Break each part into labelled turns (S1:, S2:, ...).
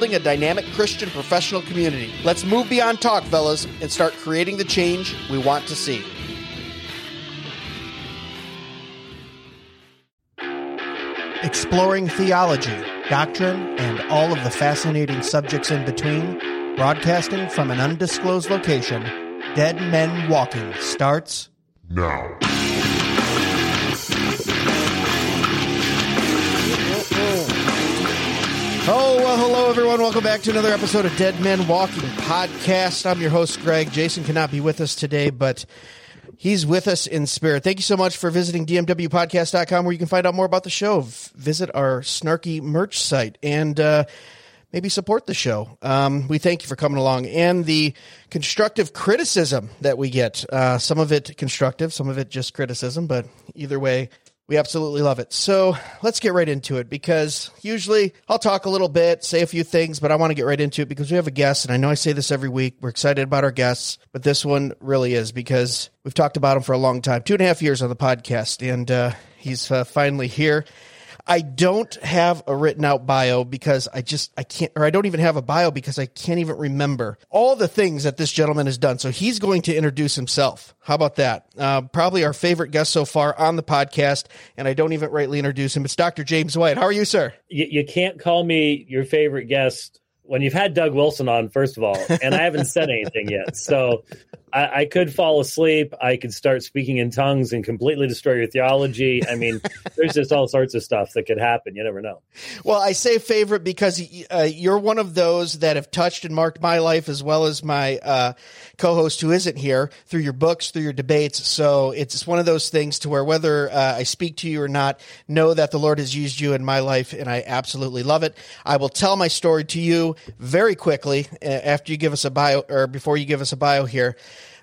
S1: building a dynamic Christian professional community. Let's move beyond talk, fellas, and start creating the change we want to see. Exploring theology, doctrine, and all of the fascinating subjects in between, broadcasting from an undisclosed location, Dead Men Walking starts
S2: now.
S1: Well, hello, everyone. Welcome back to another episode of Dead Men Walking Podcast. I'm your host, Greg. Jason cannot be with us today, but he's with us in spirit. Thank you so much for visiting dmwpodcast.com where you can find out more about the show. Visit our snarky merch site and uh, maybe support the show. Um, we thank you for coming along and the constructive criticism that we get. Uh, some of it constructive, some of it just criticism, but either way, we absolutely love it. So let's get right into it because usually I'll talk a little bit, say a few things, but I want to get right into it because we have a guest. And I know I say this every week. We're excited about our guests, but this one really is because we've talked about him for a long time two and a half years on the podcast, and uh, he's uh, finally here. I don't have a written out bio because I just I can't or I don't even have a bio because I can't even remember all the things that this gentleman has done. So he's going to introduce himself. How about that? Uh, probably our favorite guest so far on the podcast, and I don't even rightly introduce him. It's Dr. James White. How are you, sir?
S2: You, you can't call me your favorite guest when you've had Doug Wilson on, first of all, and I haven't said anything yet. So I, I, could fall asleep. I could start speaking in tongues and completely destroy your theology. I mean, there's just all sorts of stuff that could happen. You never know.
S1: Well, I say favorite because uh, you're one of those that have touched and marked my life as well as my uh, co-host who isn't here through your books, through your debates. So it's one of those things to where whether uh, I speak to you or not, know that the Lord has used you in my life, and I absolutely love it. I will tell my story to you very quickly uh, after you give us a bio or before you give us a bio here.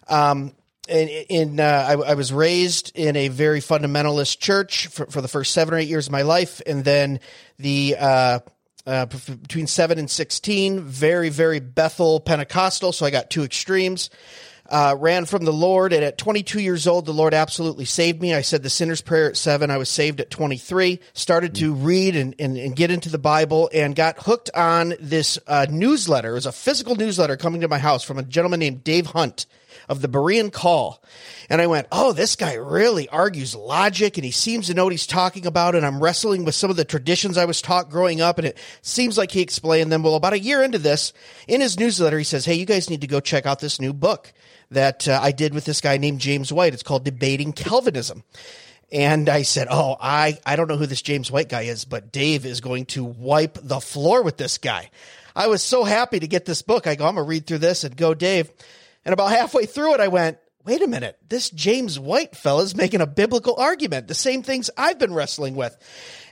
S1: Um, in, in uh, I, I, was raised in a very fundamentalist church for, for, the first seven or eight years of my life, and then the uh, uh, between seven and sixteen, very very Bethel Pentecostal. So I got two extremes. Uh, ran from the Lord, and at 22 years old, the Lord absolutely saved me. I said the sinner's prayer at seven. I was saved at 23. Started to read and, and, and get into the Bible, and got hooked on this uh, newsletter. It was a physical newsletter coming to my house from a gentleman named Dave Hunt of the Berean Call. And I went, oh, this guy really argues logic and he seems to know what he's talking about. And I'm wrestling with some of the traditions I was taught growing up. And it seems like he explained them. Well, about a year into this, in his newsletter, he says, hey, you guys need to go check out this new book that uh, I did with this guy named James White. It's called Debating Calvinism. And I said, Oh, I, I don't know who this James White guy is, but Dave is going to wipe the floor with this guy. I was so happy to get this book. I go, I'm going to read through this and go, Dave. And about halfway through it, I went, wait a minute, this James White fella's making a biblical argument, the same things I've been wrestling with.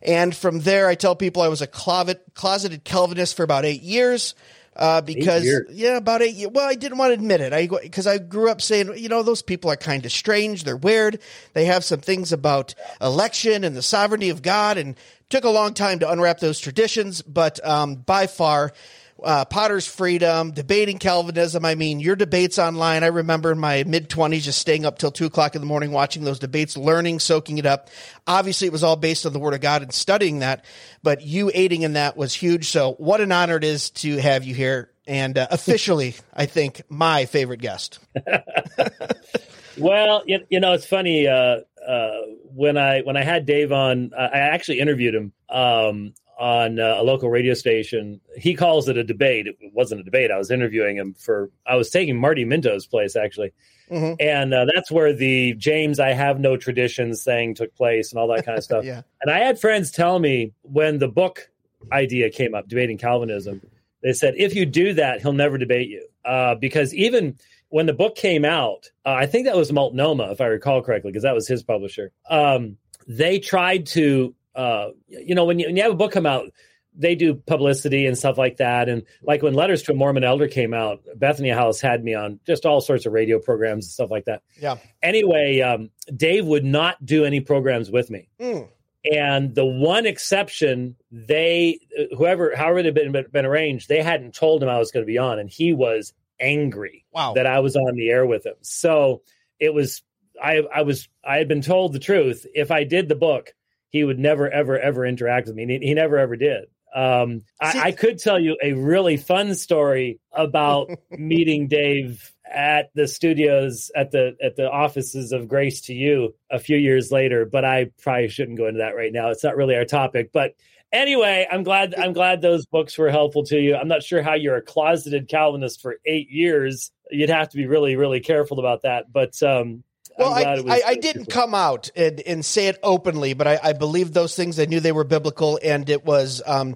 S1: And from there, I tell people I was a closeted Calvinist for about eight years. Uh, because yeah, about eight. Years. Well, I didn't want to admit it. I because I grew up saying, you know, those people are kind of strange. They're weird. They have some things about election and the sovereignty of God, and took a long time to unwrap those traditions. But um, by far, uh, Potter's Freedom, debating Calvinism. I mean, your debates online. I remember in my mid 20s just staying up till 2 o'clock in the morning watching those debates, learning, soaking it up. Obviously, it was all based on the Word of God and studying that, but you aiding in that was huge. So, what an honor it is to have you here. And uh, officially, I think, my favorite guest.
S2: well, you, you know, it's funny. Uh, uh, when I when I had Dave on, I actually interviewed him um, on uh, a local radio station. He calls it a debate. It wasn't a debate. I was interviewing him for. I was taking Marty Minto's place actually, mm-hmm. and uh, that's where the James I have no traditions thing took place and all that kind of stuff.
S1: yeah.
S2: And I had friends tell me when the book idea came up, debating Calvinism, they said if you do that, he'll never debate you uh, because even when the book came out, uh, I think that was Multnomah, if I recall correctly, because that was his publisher. Um, they tried to uh, you know, when you, when you have a book come out, they do publicity and stuff like that. And like when Letters to a Mormon Elder came out, Bethany House had me on just all sorts of radio programs and stuff like that.
S1: Yeah.
S2: Anyway, um, Dave would not do any programs with me.
S1: Mm.
S2: And the one exception, they, whoever, however it had been, been arranged, they hadn't told him I was going to be on. And he was angry
S1: wow.
S2: that I was on the air with him. So it was, I, I was, I had been told the truth. If I did the book, he would never, ever, ever interact with me. He, he never, ever did. Um, I, I, could tell you a really fun story about meeting Dave at the studios at the at the offices of Grace to You a few years later, but I probably shouldn't go into that right now. It's not really our topic, but anyway, I'm glad I'm glad those books were helpful to you. I'm not sure how you're a closeted Calvinist for eight years. You'd have to be really really careful about that, but um,
S1: well, I, I, I, didn't come out and, and say it openly, but I, I believed those things. I knew they were biblical, and it was um,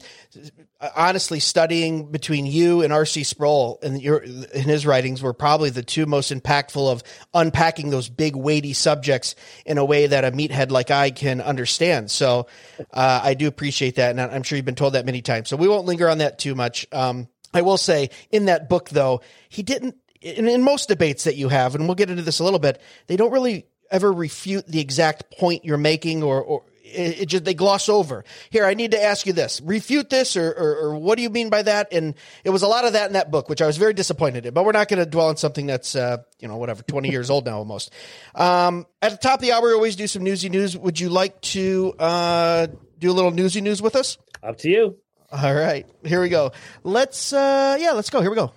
S1: honestly studying between you and R.C. Sproul and your in his writings were probably the two most impactful of unpacking those big weighty subjects in a way that a meathead like I can understand. So uh, I do appreciate that, and I'm sure you've been told that many times. So we won't linger on that too much. Um, I will say in that book, though, he didn't in, in most debates that you have, and we'll get into this a little bit, they don't really ever refute the exact point you're making or, or it, it, just they gloss over. Here, I need to ask you this: refute this, or, or, or, what do you mean by that? And it was a lot of that in that book, which I was very disappointed in. But we're not going to dwell on something that's uh, you know whatever twenty years old now almost. Um, at the top of the hour, we always do some newsy news. Would you like to uh, do a little newsy news with us?
S2: Up to you.
S1: All right, here we go. Let's uh yeah, let's go. Here we go.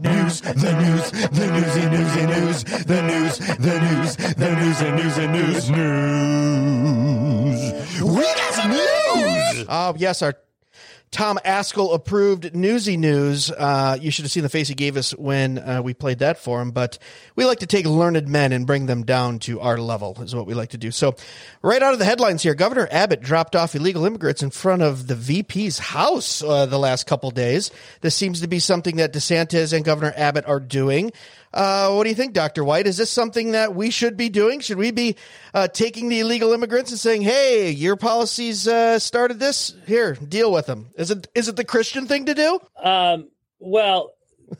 S3: News, the news, the newsy, newsy news, the news, the news, the news, and news, and news, news. We got some news.
S1: Uh, yes, our Tom Ascol approved Newsy News. Uh, you should have seen the face he gave us when uh, we played that for him. But we like to take learned men and bring them down to our level, is what we like to do. So, right out of the headlines here, Governor Abbott dropped off illegal immigrants in front of the VP's house uh, the last couple days. This seems to be something that DeSantis and Governor Abbott are doing. Uh, what do you think, Dr. White? Is this something that we should be doing? Should we be uh, taking the illegal immigrants and saying, "Hey, your policies uh, started this. Here, deal with them"? Is it is it the Christian thing to do?
S2: Um, well,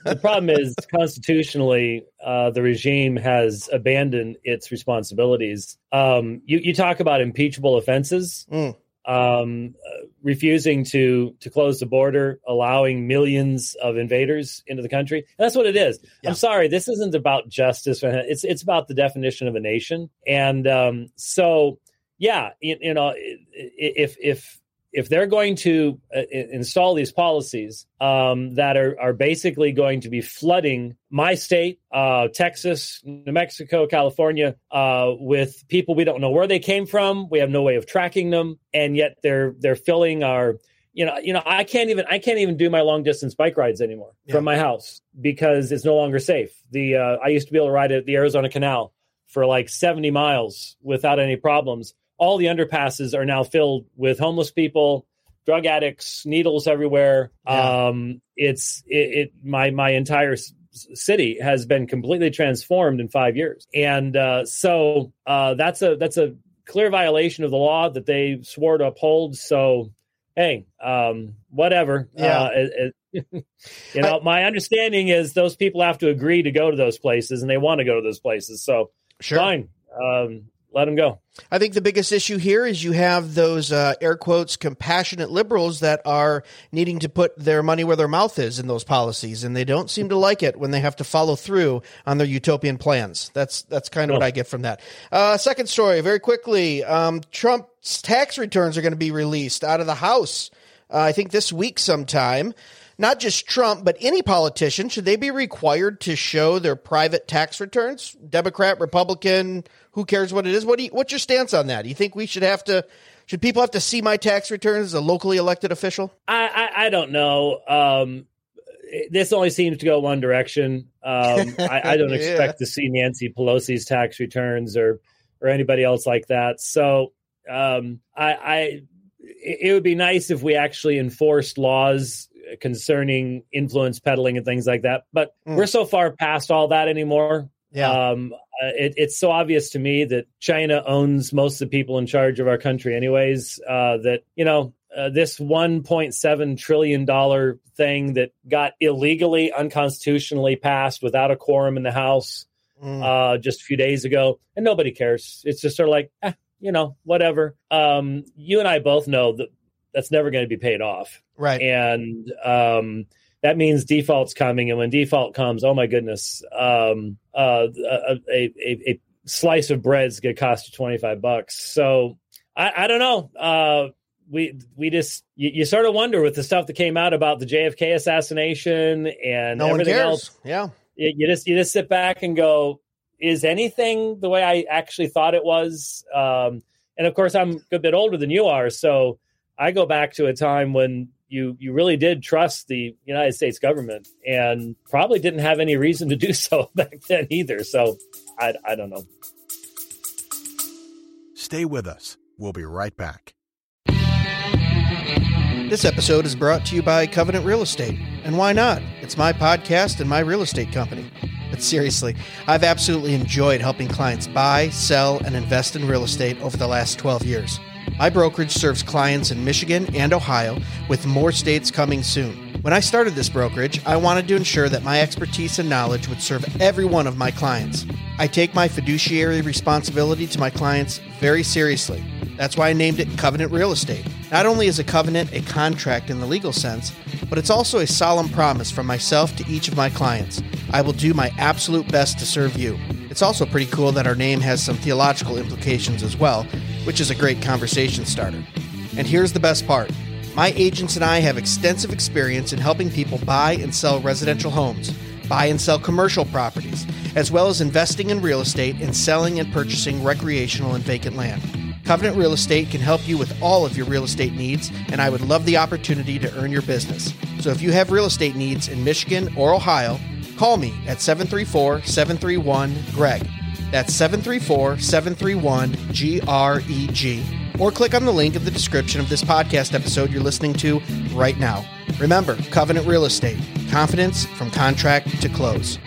S2: the problem is constitutionally, uh, the regime has abandoned its responsibilities. Um, you, you talk about impeachable offenses.
S1: Mm.
S2: Um, refusing to to close the border, allowing millions of invaders into the country. And that's what it is.
S1: Yeah.
S2: I'm sorry, this isn't about justice. It's it's about the definition of a nation. And um, so, yeah, you, you know, if if if they're going to uh, install these policies um, that are, are basically going to be flooding my state, uh, Texas, New Mexico, California, uh, with people we don't know where they came from, we have no way of tracking them, and yet they're they're filling our you know you know I can't even I can't even do my long distance bike rides anymore
S1: Yeah.
S2: from my house because it's no longer safe. The uh, I used to be able to ride at the Arizona Canal for like 70 miles without any problems all the underpasses are now filled with homeless people, drug addicts, needles everywhere.
S1: Yeah.
S2: Um, it's it, it my my entire s- city has been completely transformed in five years, and uh, so uh, that's a that's a clear violation of the law that they swore to uphold. So, hey, um, whatever.
S1: Yeah.
S2: Uh, it- it- you know, my understanding is those people have to agree to go to those places, and they want to go to those places. So,
S1: Sure.
S2: fine, um, let them go.
S1: I think the biggest issue here is you have those uh, air quotes compassionate liberals that are needing to put their money where their mouth is in those policies, and they don't seem to like it when they have to follow through on their utopian plans. That's that's kind of what
S2: Oh.
S1: I get from that. Uh, second story, very quickly, um, Trump's tax returns are going to be released out of the House. Uh, I think this week sometime. Not just Trump, but any politician, should they be required to show their private tax returns? Democrat, Republican, who cares what it is? What do you, what's your stance on that? Do you think we should have to, should people have to see my tax returns as a locally elected official?
S2: I, I, I don't know. Um, this only seems to go one direction. Um, I, I don't
S1: Yeah.
S2: expect to see Nancy Pelosi's tax returns or or anybody else like that. So um, I, I it would be nice if we actually enforced laws concerning influence peddling and things like that. But
S1: Mm.
S2: we're so far past all that anymore.
S1: Yeah.
S2: Um, uh, it, it's so obvious to me that China owns most of the people in charge of our country, anyways. Uh, that you know uh, this 1.7 trillion dollar thing that got illegally, unconstitutionally passed without a quorum in the House
S1: Mm.
S2: uh, just a few days ago, and nobody cares. It's just sort of like, eh, you know, whatever. Um, you and I both know that that's never going to be paid off
S1: right.
S2: and um, that means default's coming. And when default comes, oh my goodness, um, uh, a, a, a, a slice of bread's gonna cost you twenty five bucks. So I, I don't know. Uh, we we just you, you sort of wonder with the stuff that came out about the JFK assassination and
S1: no
S2: everything else.
S1: Yeah.
S2: You, you just you just sit back and go, is anything the way I actually thought it was? Um, and of course, I'm a bit older than you are, so I go back to a time when you you really did trust the United States government and probably didn't have any reason to do so back then either. So I I don't know.
S3: Stay with us. We'll be right back.
S1: This episode is brought to you by Covenant Real Estate. And why not? It's my podcast and my real estate company. But seriously, I've absolutely enjoyed helping clients buy, sell, and invest in real estate over the last 12 years. My brokerage serves clients in Michigan and Ohio, with more states coming soon. When I started this brokerage, I wanted to ensure that my expertise and knowledge would serve every one of my clients. I take my fiduciary responsibility to my clients very seriously. That's why I named it Covenant Real Estate. Not only is a covenant a contract in the legal sense, but it's also a solemn promise from myself to each of my clients. I will do my absolute best to serve you. It's also pretty cool that our name has some theological implications as well, which is a great conversation starter. And here's the best part my agents and I have extensive experience in helping people buy and sell residential homes, buy and sell commercial properties, as well as investing in real estate and selling and purchasing recreational and vacant land. Covenant Real Estate can help you with all of your real estate needs, and I would love the opportunity to earn your business. So if you have real estate needs in Michigan or Ohio, call me at 734 731 GREG. That's 734 731 GREG. Or click on the link in the description of this podcast episode you're listening to right now. Remember, Covenant Real Estate confidence from contract to close.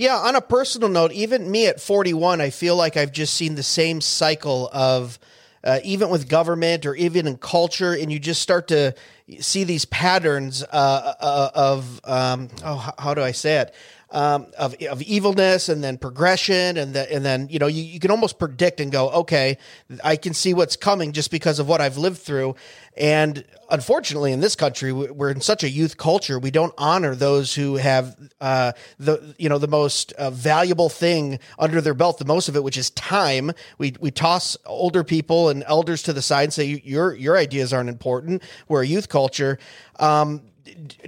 S1: Yeah, on a personal note, even me at 41, I feel like I've just seen the same cycle of uh, even with government or even in culture, and you just start to see these patterns uh, uh, of um, oh, how, do I say it? um, of, of evilness and then progression and the, and then you know you, you can almost predict and go okay I can see what's coming just because of what I've lived through and unfortunately in this country we're in such a youth culture we don't honor those who have uh, the you know the most uh, valuable thing under their belt the most of it which is time. We we toss older people and elders to the side and say your your ideas aren't important. We're a youth culture. Um,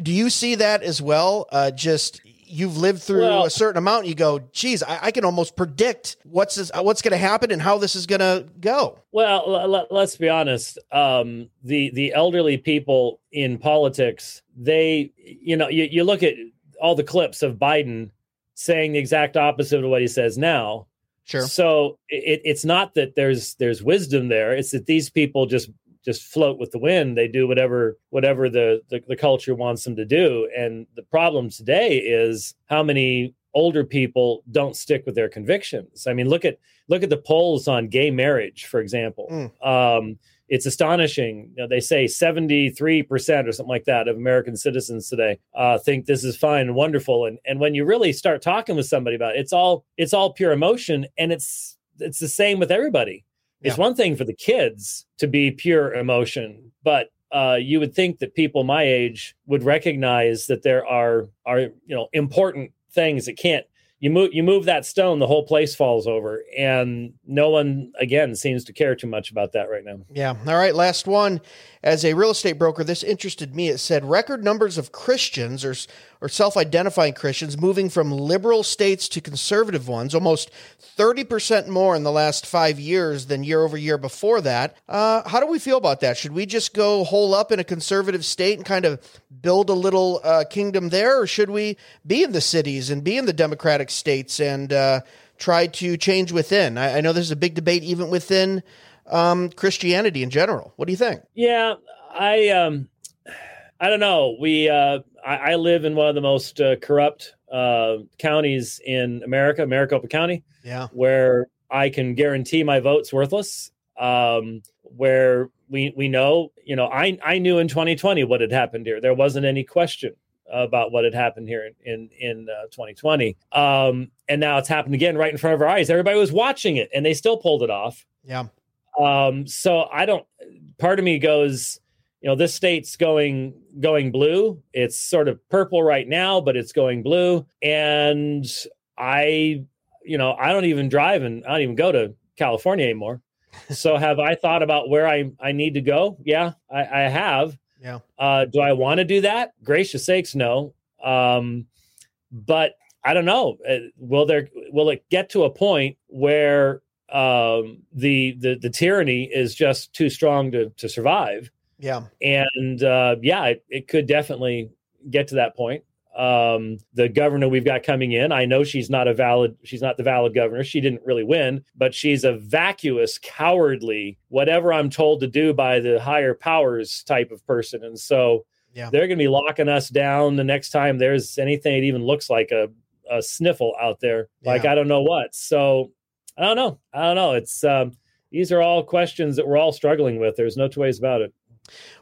S1: do you see that as well? Uh, just you've lived through well, a certain amount, you go, geez, I, I can almost predict what's this, what's going to happen and how this is going to go.
S2: Well, l- let's be honest. Um, the the elderly people in politics, they, you know, you, you look at all the clips of Biden saying the exact opposite of what he says now.
S1: Sure.
S2: So it, it's not that there's there's wisdom there. It's that these people just just float with the wind. They do whatever whatever the, the, the culture wants them to do. And the problem today is how many older people don't stick with their convictions. I mean, look at look at the polls on gay marriage, for example. Mm. Um, it's astonishing. You know, they say 73% or something like that of American citizens today uh, think this is fine and wonderful. And and when you really start talking with somebody about it, it's all it's all pure emotion, and it's it's the same with everybody. It's one thing for the kids to be pure emotion, but uh, you would think that people my age would recognize that there are are you know important things that can't you move you move that stone the whole place falls over and no one again seems to care too much about that right now.
S1: Yeah. All right last one. As a real estate broker this interested me. It said record numbers of christians or or self-identifying christians moving from liberal states to conservative ones almost 30% more in the last five years than year over year before that uh, how do we feel about that should we just go hole up in a conservative state and kind of build a little uh, kingdom there or should we be in the cities and be in the democratic states and uh, try to change within. I, I, know there's a big debate even within um, Christianity in general. What do you think?
S2: Yeah, I um, I don't know. We uh, I, I live in one of the most uh, corrupt uh, counties in America, Maricopa County.
S1: Yeah,
S2: where I can guarantee my vote's worthless. Um, where we we know, you know, I I knew in 2020 what had happened here. There wasn't any question about what had happened here in in, in uh, 2020. Um, and now it's happened again right in front of our eyes. Everybody was watching it, and they still pulled it off.
S1: Yeah.
S2: Um, so I don't. Part of me goes, you know, this state's going going blue. It's sort of purple right now, but it's going blue. And I, you know, I don't even drive and I don't even go to California anymore. so have I thought about where I I need to go? Yeah, I, I have.
S1: Yeah.
S2: Uh, do I want to do that? Gracious sakes, no. Um, but I don't know. Uh, will there will it get to a point where um, the the the tyranny is just too strong to to survive?
S1: Yeah.
S2: And uh, yeah, it, it could definitely get to that point um, the governor we've got coming in. I know she's not a valid, she's not the valid governor. She didn't really win, but she's a vacuous, cowardly, whatever I'm told to do by the higher powers type of person. And so yeah. they're going to be locking us down the next time there's anything that even looks like a, a sniffle out there. Like, yeah. I don't know what. So I don't know. I don't know. It's, um, these are all questions that we're all struggling with. There's no two ways about it.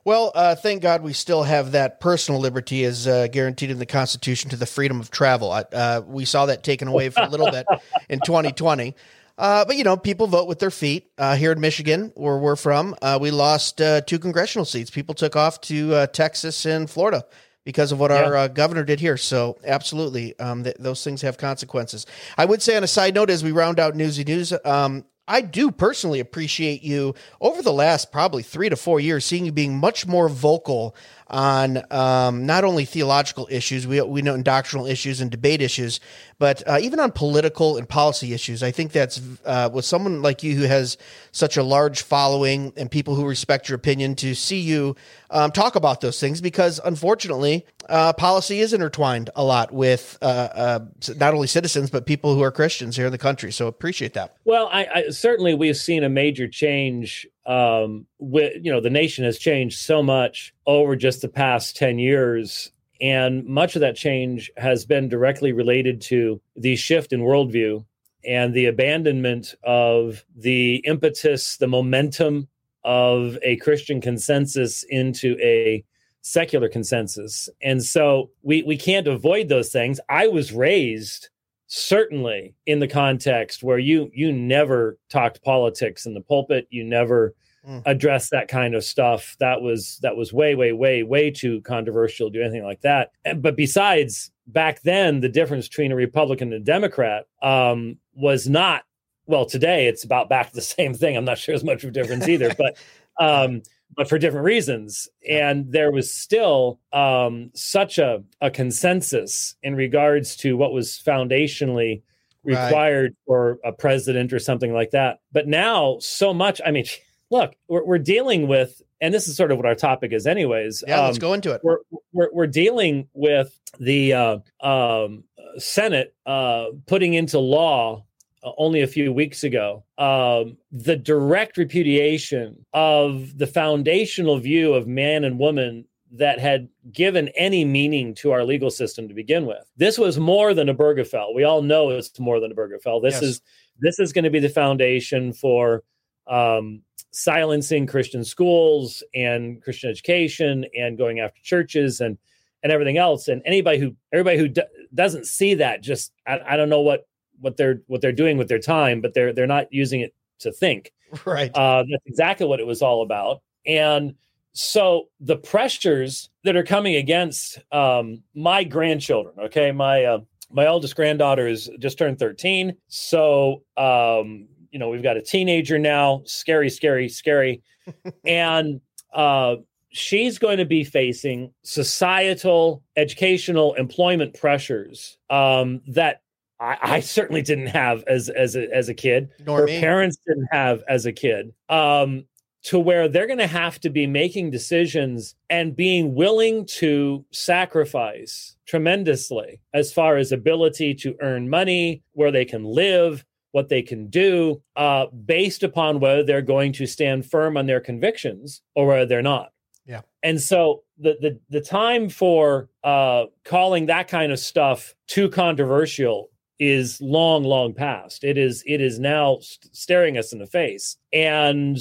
S1: Well, uh, thank God we still have that personal liberty as uh, guaranteed in the Constitution to the freedom of travel. Uh, we saw that taken away for a little bit in 2020. Uh, but you know, people vote with their feet. Uh, here in Michigan, where we're from, uh, we lost uh, two congressional seats. People took off to uh, Texas and Florida because of what yeah. our uh, governor did here. So, absolutely, um, th- those things have consequences. I would say, on a side note, as we round out newsy news, um, I do personally appreciate you over the last probably three to four years, seeing you being much more vocal on um, not only theological issues, we, we know doctrinal issues and debate issues, but uh, even on political and policy issues. I think that's uh, with someone like you who has such a large following and people who respect your opinion to see you um, talk about those things because unfortunately, uh, policy is intertwined a lot with uh, uh, not only citizens but people who are Christians here in the country. So appreciate that.
S2: Well, I, I certainly we've seen a major change um, with you know the nation has changed so much over just the past 10 years and much of that change has been directly related to the shift in worldview and the abandonment of the impetus the momentum of a christian consensus into a secular consensus. And so we we can't avoid those things. I was raised certainly in the context where you you never talked politics in the pulpit. You never mm. addressed that kind of stuff. That was that was way way way way too controversial to do anything like that. But besides back then the difference between a republican and a democrat um, was not well today it's about back to the same thing. I'm not sure as much of a difference either but um, but for different reasons. And there was still um, such a, a consensus in regards to what was foundationally required right. for a president or something like that. But now, so much, I mean, look, we're, we're dealing with, and this is sort of what our topic is, anyways.
S1: Yeah, um, let's go into it.
S2: We're, we're, we're dealing with the uh, um, Senate uh, putting into law only a few weeks ago um, the direct repudiation of the foundational view of man and woman that had given any meaning to our legal system to begin with. This was more than Obergefell. We all know it's more than Obergefell. This yes. is this is going to be the foundation for um, silencing Christian schools and Christian education and going after churches and and everything else. And anybody who everybody who d- doesn't see that just I, I don't know what what they're what they're doing with their time, but they're they're not using it to think.
S1: Right.
S2: Uh, that's exactly what it was all about. And so the pressures that are coming against um, my grandchildren, okay, my uh, my oldest granddaughter is just turned 13, so um, you know we've got a teenager now, scary, scary, scary, and uh, she's going to be facing societal, educational, employment pressures um, that I, I, certainly didn't have as as a, as a kid.
S1: Nor
S2: Her
S1: me.
S2: parents didn't have as a kid. Um, to where they're going to have to be making decisions and being willing to sacrifice tremendously as far as ability to earn money, where they can live, what they can do, uh, based upon whether they're going to stand firm on their convictions or whether they're not.
S1: Yeah.
S2: And so the the the time for uh, calling that kind of stuff too controversial is long long past. It is it is now st- staring us in the face. And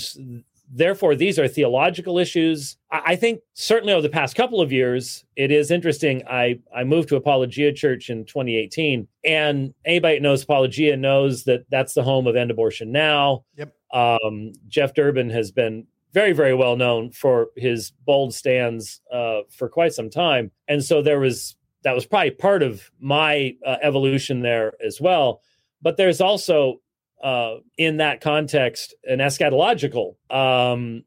S2: therefore these are theological issues. I, I, think certainly over the past couple of years it is interesting. I i moved to apologia church in 2018 and anybody that knows apologia knows that that's the home of end abortion now.
S1: Yep.
S2: Um, jeff durbin has been very very well known for his bold stands uh, for quite some time. And so there was that was probably part of my uh, evolution there as well. But there's also uh, in that context an eschatological um,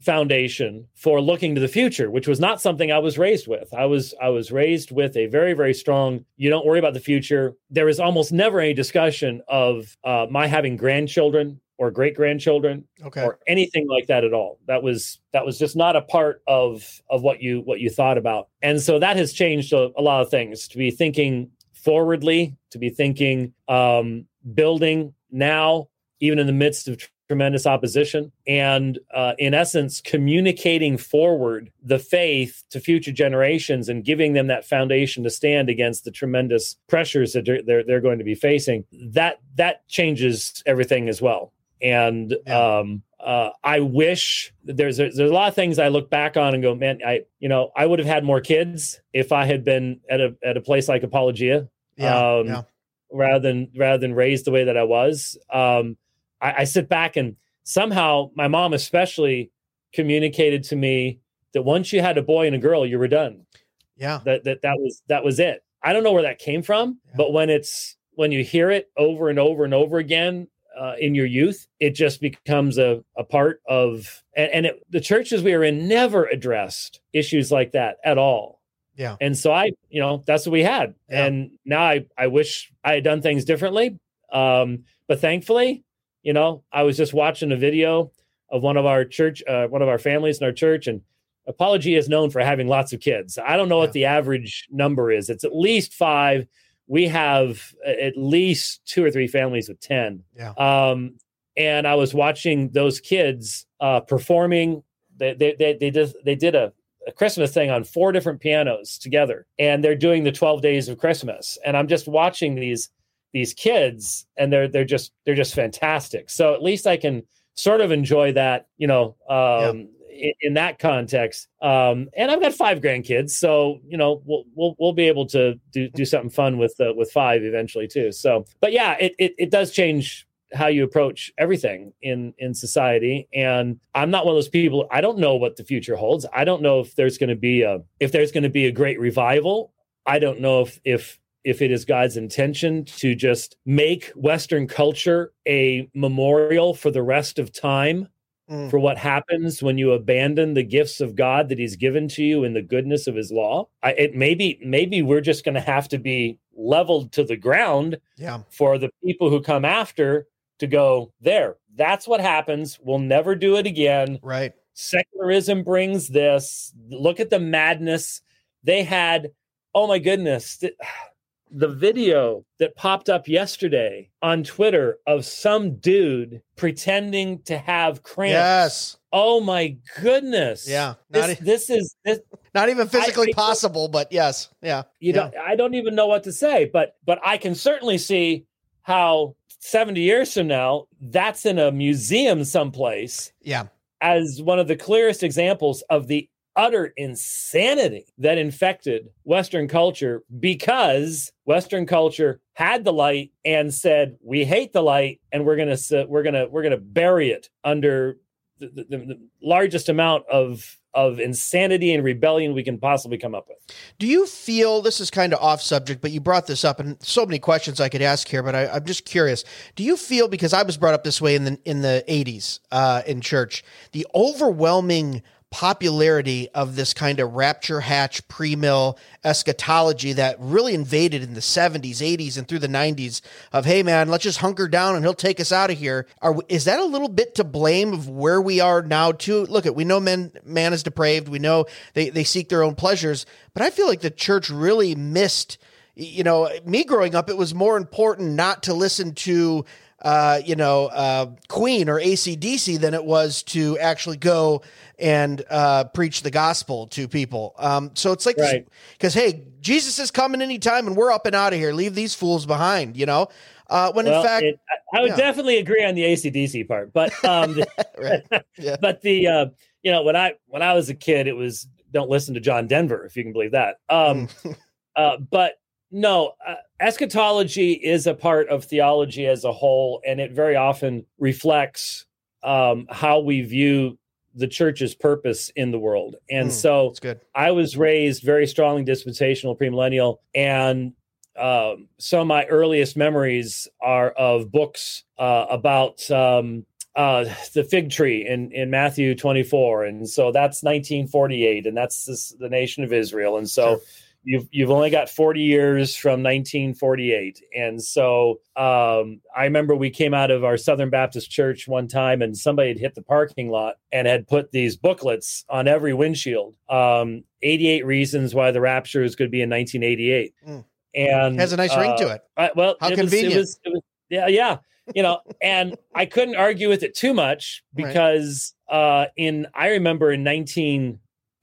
S2: foundation for looking to the future, which was not something I was raised with. I was I was raised with a very very strong. You don't worry about the future. There is almost never any discussion of uh, my having grandchildren or great grandchildren
S1: okay.
S2: or anything like that at all. That was that was just not a part of of what you what you thought about. And so that has changed a, a lot of things. To be thinking forwardly to be thinking um building now even in the midst of tremendous opposition and uh, in essence communicating forward the faith to future generations and giving them that foundation to stand against the tremendous pressures that they're, they're, they're going to be facing. That that changes everything as well and yeah. um, uh, I wish there's a, there's a lot of things I look back on and go, man, I you know I would have had more kids if I had been at a at a place like Apologia.
S1: Yeah,
S2: um,
S1: yeah.
S2: rather than rather than raised the way that I was. Um, I, I sit back and somehow my mom especially communicated to me that once you had a boy and a girl, you were done.
S1: Yeah.
S2: That that that was that was it. I don't know where that came from,
S1: Yeah.
S2: but when it's when you hear it over and over and over again uh, in your youth, it just becomes a, a part of and, and it, the churches we are in never addressed issues like that at all.
S1: Yeah.
S2: And so I, you know, that's what we had.
S1: Yeah.
S2: And now I I wish I had done things differently. Um, but thankfully, you know, I was just watching a video of one of our church, uh, one of our families in our church, and Apologia is known for having lots of kids. I don't know
S1: Yeah.
S2: what the average number is. It's at least five. We have uh, at least two or three families with ten.
S1: Yeah.
S2: Um, and I was watching those kids uh, performing. They they they, they did they did a, a Christmas thing on four different pianos together, and they're doing the twelve days of Christmas. And I'm just watching these these kids, and they're they're just they're just fantastic. So at least I can sort of enjoy that, you know, um, in, that context. Um, and I've got five grandkids, so you know we'll we'll we'll be able to do do something fun with uh, with five eventually too. So, but yeah, it it, it does change how you approach everything in in society and i'm not one of those people i don't know what the future holds i don't know if there's going to be a if there's going to be a great revival i don't know if if if it is god's intention to just make western culture a memorial for the rest of time
S1: Mm.
S2: for what happens when you abandon the gifts of God that He's given to you in the goodness of His law. I, it maybe maybe we're just going to have to be leveled to the ground
S1: Yeah.
S2: for the people who come after to go there. That's what happens. We'll never do it again.
S1: Right.
S2: Secularism brings this. Look at the madness they had. Oh my goodness. The, video that popped up yesterday on Twitter of some dude pretending to have cramps.
S1: Yes.
S2: Oh my goodness.
S1: Yeah.
S2: This,
S1: e-
S2: this is this,
S1: not even physically
S2: I-
S1: possible, but yes. Yeah.
S2: you
S1: yeah.
S2: don't i don't even know what to say but but i can certainly see how 70 years from now that's in a museum someplace
S1: Yeah.
S2: as one of the clearest examples of the utter insanity that infected western culture because western culture had the light and said we hate the light and we're to we're to we're to bury it under the, the, the largest amount of of insanity and rebellion we can possibly come up with
S1: Do you feel this is kind of off subject, but you brought this up, and so many questions I could ask here, but I, I'm just curious. Do you feel because I was brought up this way in the in the 80s uh, in church, the overwhelming popularity of this kind of rapture hatch pre-mill eschatology that really invaded in the 70s 80s and through the 90s of hey man let's just hunker down and he'll take us out of here. Are is that a little bit to blame of where we are now too? Look at we know men man is depraved. We know they they seek their own pleasures. But i feel like the church really missed you know me growing up it was more important not to listen to uh, you know, uh, Queen or ACDC than it was to actually go and uh, preach the gospel to people. Um, so it's like,
S2: Right.
S1: because hey, Jesus is coming anytime, and we're up and out of here. Leave these fools behind. You know, uh, when
S2: Well,
S1: in fact,
S2: it- I I would
S1: yeah.
S2: definitely agree on the ACDC part, but um, the-
S1: Yeah.
S2: but the uh, you know when I when I was a kid, it was don't listen to John Denver if you can believe that. Um, uh, but no, uh, eschatology is a part of theology as a whole, and it very often reflects um, how we view the church's purpose in the world. And
S1: Hmm.
S2: so. I was raised very strongly dispensational, premillennial, and um, some of my earliest memories are of books uh, about um, uh, the fig tree in, in Matthew 24, and so that's 1948, and that's this, the nation of Israel, and so.
S1: Sure.
S2: You've, you've only got 40 years from 1948. And so um, I remember we came out of our Southern Baptist church one time and somebody had hit the parking lot and had put these booklets on every windshield um, 88 reasons why the rapture is going to be in 1988.
S1: Mm.
S2: And
S1: has a nice ring
S2: uh,
S1: to it.
S2: I, well,
S1: How
S2: it
S1: convenient.
S2: Was, it was, it was, yeah, yeah. You know, and I couldn't argue with it too much
S1: Right.
S2: because uh, in I remember in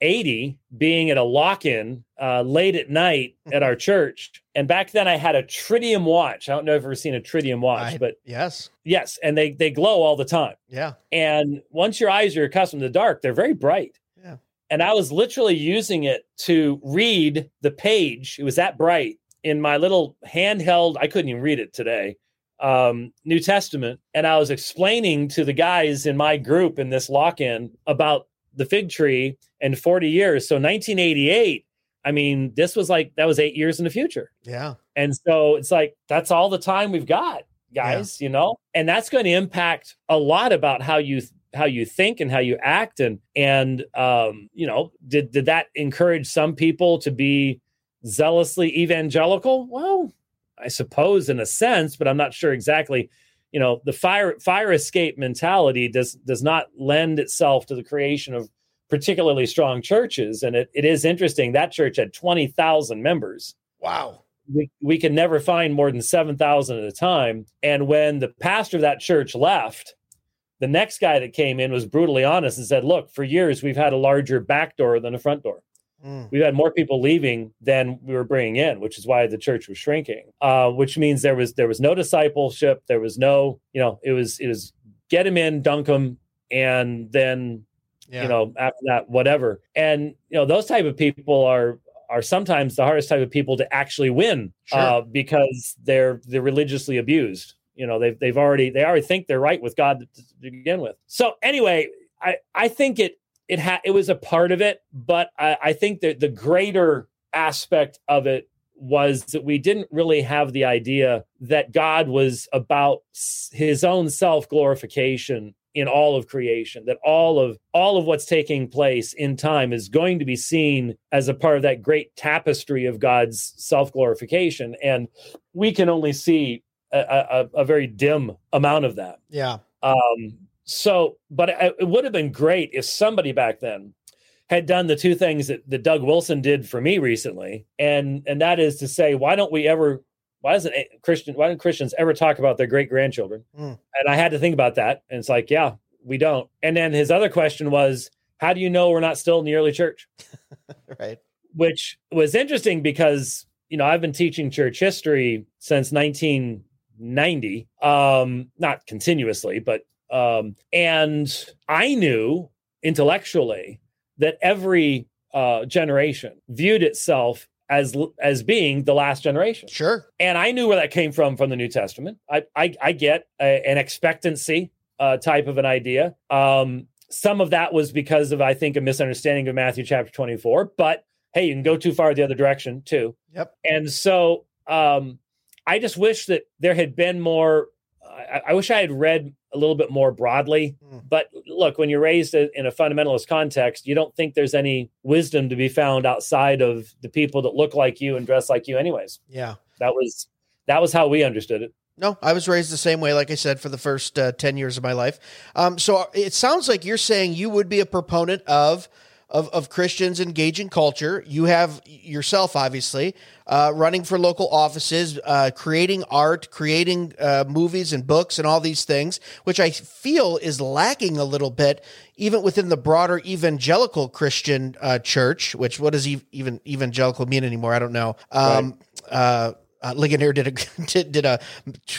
S2: 1980 being at a lock-in uh, late at night at our church, and back then I had a tritium watch. I don't know if you've ever seen a tritium watch,
S1: I-
S2: but
S1: yes,
S2: yes, and they they glow all the time.
S1: yeah,
S2: And once your eyes are accustomed to the dark, they're very bright.
S1: Yeah.
S2: And I was literally using it to read the page. It was that bright. in my little handheld, I couldn't even read it today, um, New Testament, and I was explaining to the guys in my group in this lock in about the fig tree in 40 years. So 1988, I mean, this was like, that was eight years in the future.
S1: Yeah.
S2: And so it's like, that's all the time we've got, guys, yeah. you know? And that's going to impact a lot about how you how you think and how you act and and um you know did did that encourage some people to be zealously evangelical well i suppose in a sense but i'm not sure exactly you know the fire fire escape mentality does does not lend itself to the creation of particularly strong churches. And it, it is interesting that church had 20,000 members.
S1: Wow.
S2: We, we can never find more than 7,000 at a time. And when the pastor of that church left the next guy that came in was brutally honest and said, "Look, for years we've had a larger back door than a front door. Mm. We've had more people leaving than we were bringing in, which is why the church was shrinking. Uh, which means there was there was no discipleship. There was no, you know, it was it was get him in, dunk him, and then yeah. you know after that whatever. And you know those type of people are are sometimes the hardest type of people to actually win sure. uh, because they're they're religiously abused you know they've they've already they already think they're right with God to, to begin with. So anyway, I I think it it had it was a part of it, but I, I think that the greater aspect of it was that we didn't really have the idea that God was about his own self glorification in all of creation that all of all of what's taking place in time is going to be seen as a part of that great tapestry of God's self glorification and we can only see a, a, a very dim amount of that.
S1: Yeah.
S2: Um, so, but it, it would have been great if somebody back then had done the two things that, that Doug Wilson did for me recently, and and that is to say, why don't we ever? Why doesn't Christian? Why don't Christians ever talk about their great grandchildren? Mm. And I had to think about that, and it's like, yeah, we don't. And then his other question was, how do you know we're not still in the early church?
S1: right.
S2: Which was interesting because you know I've been teaching church history since 1990, um not continuously but um and i knew intellectually that every uh generation viewed itself as as being the last generation.
S1: Sure.
S2: And i knew where that came from from the new testament. I i, I get a, an expectancy uh type of an idea. Um some of that was because of i think a misunderstanding of matthew chapter 24 but hey you can go too far the other direction too.
S1: Yep.
S2: And so um I just wish that there had been more. I, I wish I had read a little bit more broadly. Mm. But look, when you're raised in a fundamentalist context, you don't think there's any wisdom to be found outside of the people that look like you and dress like you, anyways.
S1: Yeah,
S2: that was that was how we understood it.
S1: No, I was raised the same way, like I said, for the first uh, 10 years of my life. Um, so it sounds like you're saying you would be a proponent of of, of Christians engaging culture. You have yourself, obviously, uh, running for local offices, uh, creating art, creating uh, movies and books and all these things, which I feel is lacking a little bit, even within the broader evangelical Christian uh, church. Which what does even evangelical mean anymore? I don't know. Um, right uh, Ligonier did a did, did a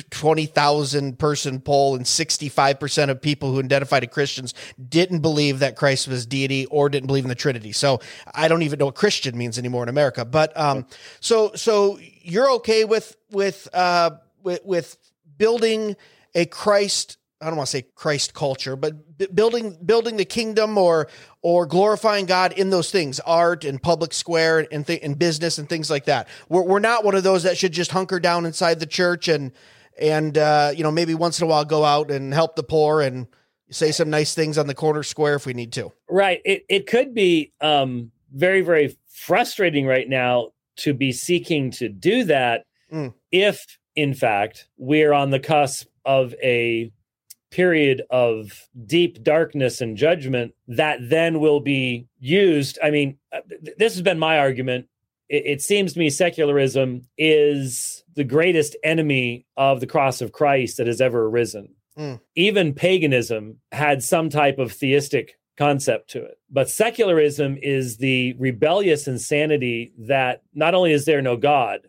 S1: twenty thousand person poll, and sixty five percent of people who identified as Christians didn't believe that Christ was deity or didn't believe in the Trinity. So I don't even know what Christian means anymore in America. But um, so so you're okay with with uh, with, with building a Christ I don't want to say Christ culture, but b- building building the kingdom or or glorifying God in those things, art and public square and th- and business and things like that. We're we're not one of those that should just hunker down inside the church and and uh, you know maybe once in a while go out and help the poor and say some nice things on the corner square if we need to.
S2: Right. It it could be um, very very frustrating right now to be seeking to do that mm. if in fact we're on the cusp of a period of deep darkness and judgment that then will be used. I mean, uh, this has been my argument. It, it, seems to me secularism is the greatest enemy of the cross of Christ that has ever arisen. Mm. Even paganism had some type of theistic concept to it. But secularism is the rebellious insanity that not only is there no God,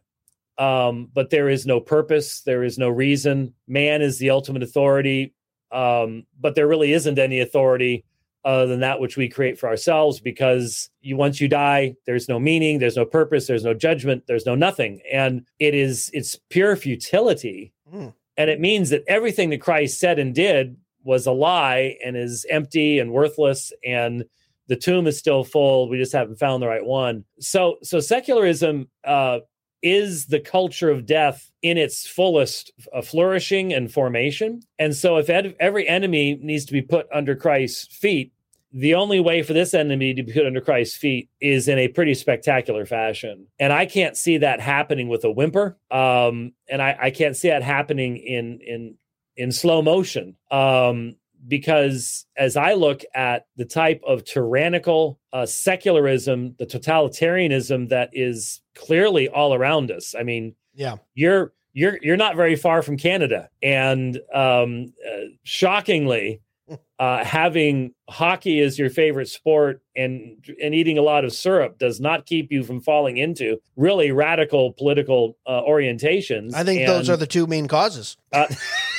S2: um, but there is no purpose, there is no reason. Man is the ultimate authority um, but there really isn't any authority other than that which we create for ourselves because you once you die there's no meaning there's no purpose there's no judgment there's no nothing. And it is it's pure futility. Mm. and it means that everything that christ said and did was a lie and is empty and worthless and the tomb is still full. We just haven't found the right one. So so secularism uh is the culture of death in its fullest uh, flourishing and formation. And so, if ed- every enemy needs to be put under Christ's feet, the only way for this enemy to be put under Christ's feet is in a pretty spectacular fashion. And I can't see that happening with a whimper. Um, and I, I, can't see that happening in in in slow motion. Um, because as I look at the type of tyrannical uh, secularism, the totalitarianism that is clearly all around us. I mean,
S1: yeah,
S2: you're you're you're not very far from Canada, and um, uh, shockingly, uh, having hockey as your favorite sport and and eating a lot of syrup does not keep you from falling into really radical political uh, orientations.
S1: I think
S2: and,
S1: those are the two main causes: uh,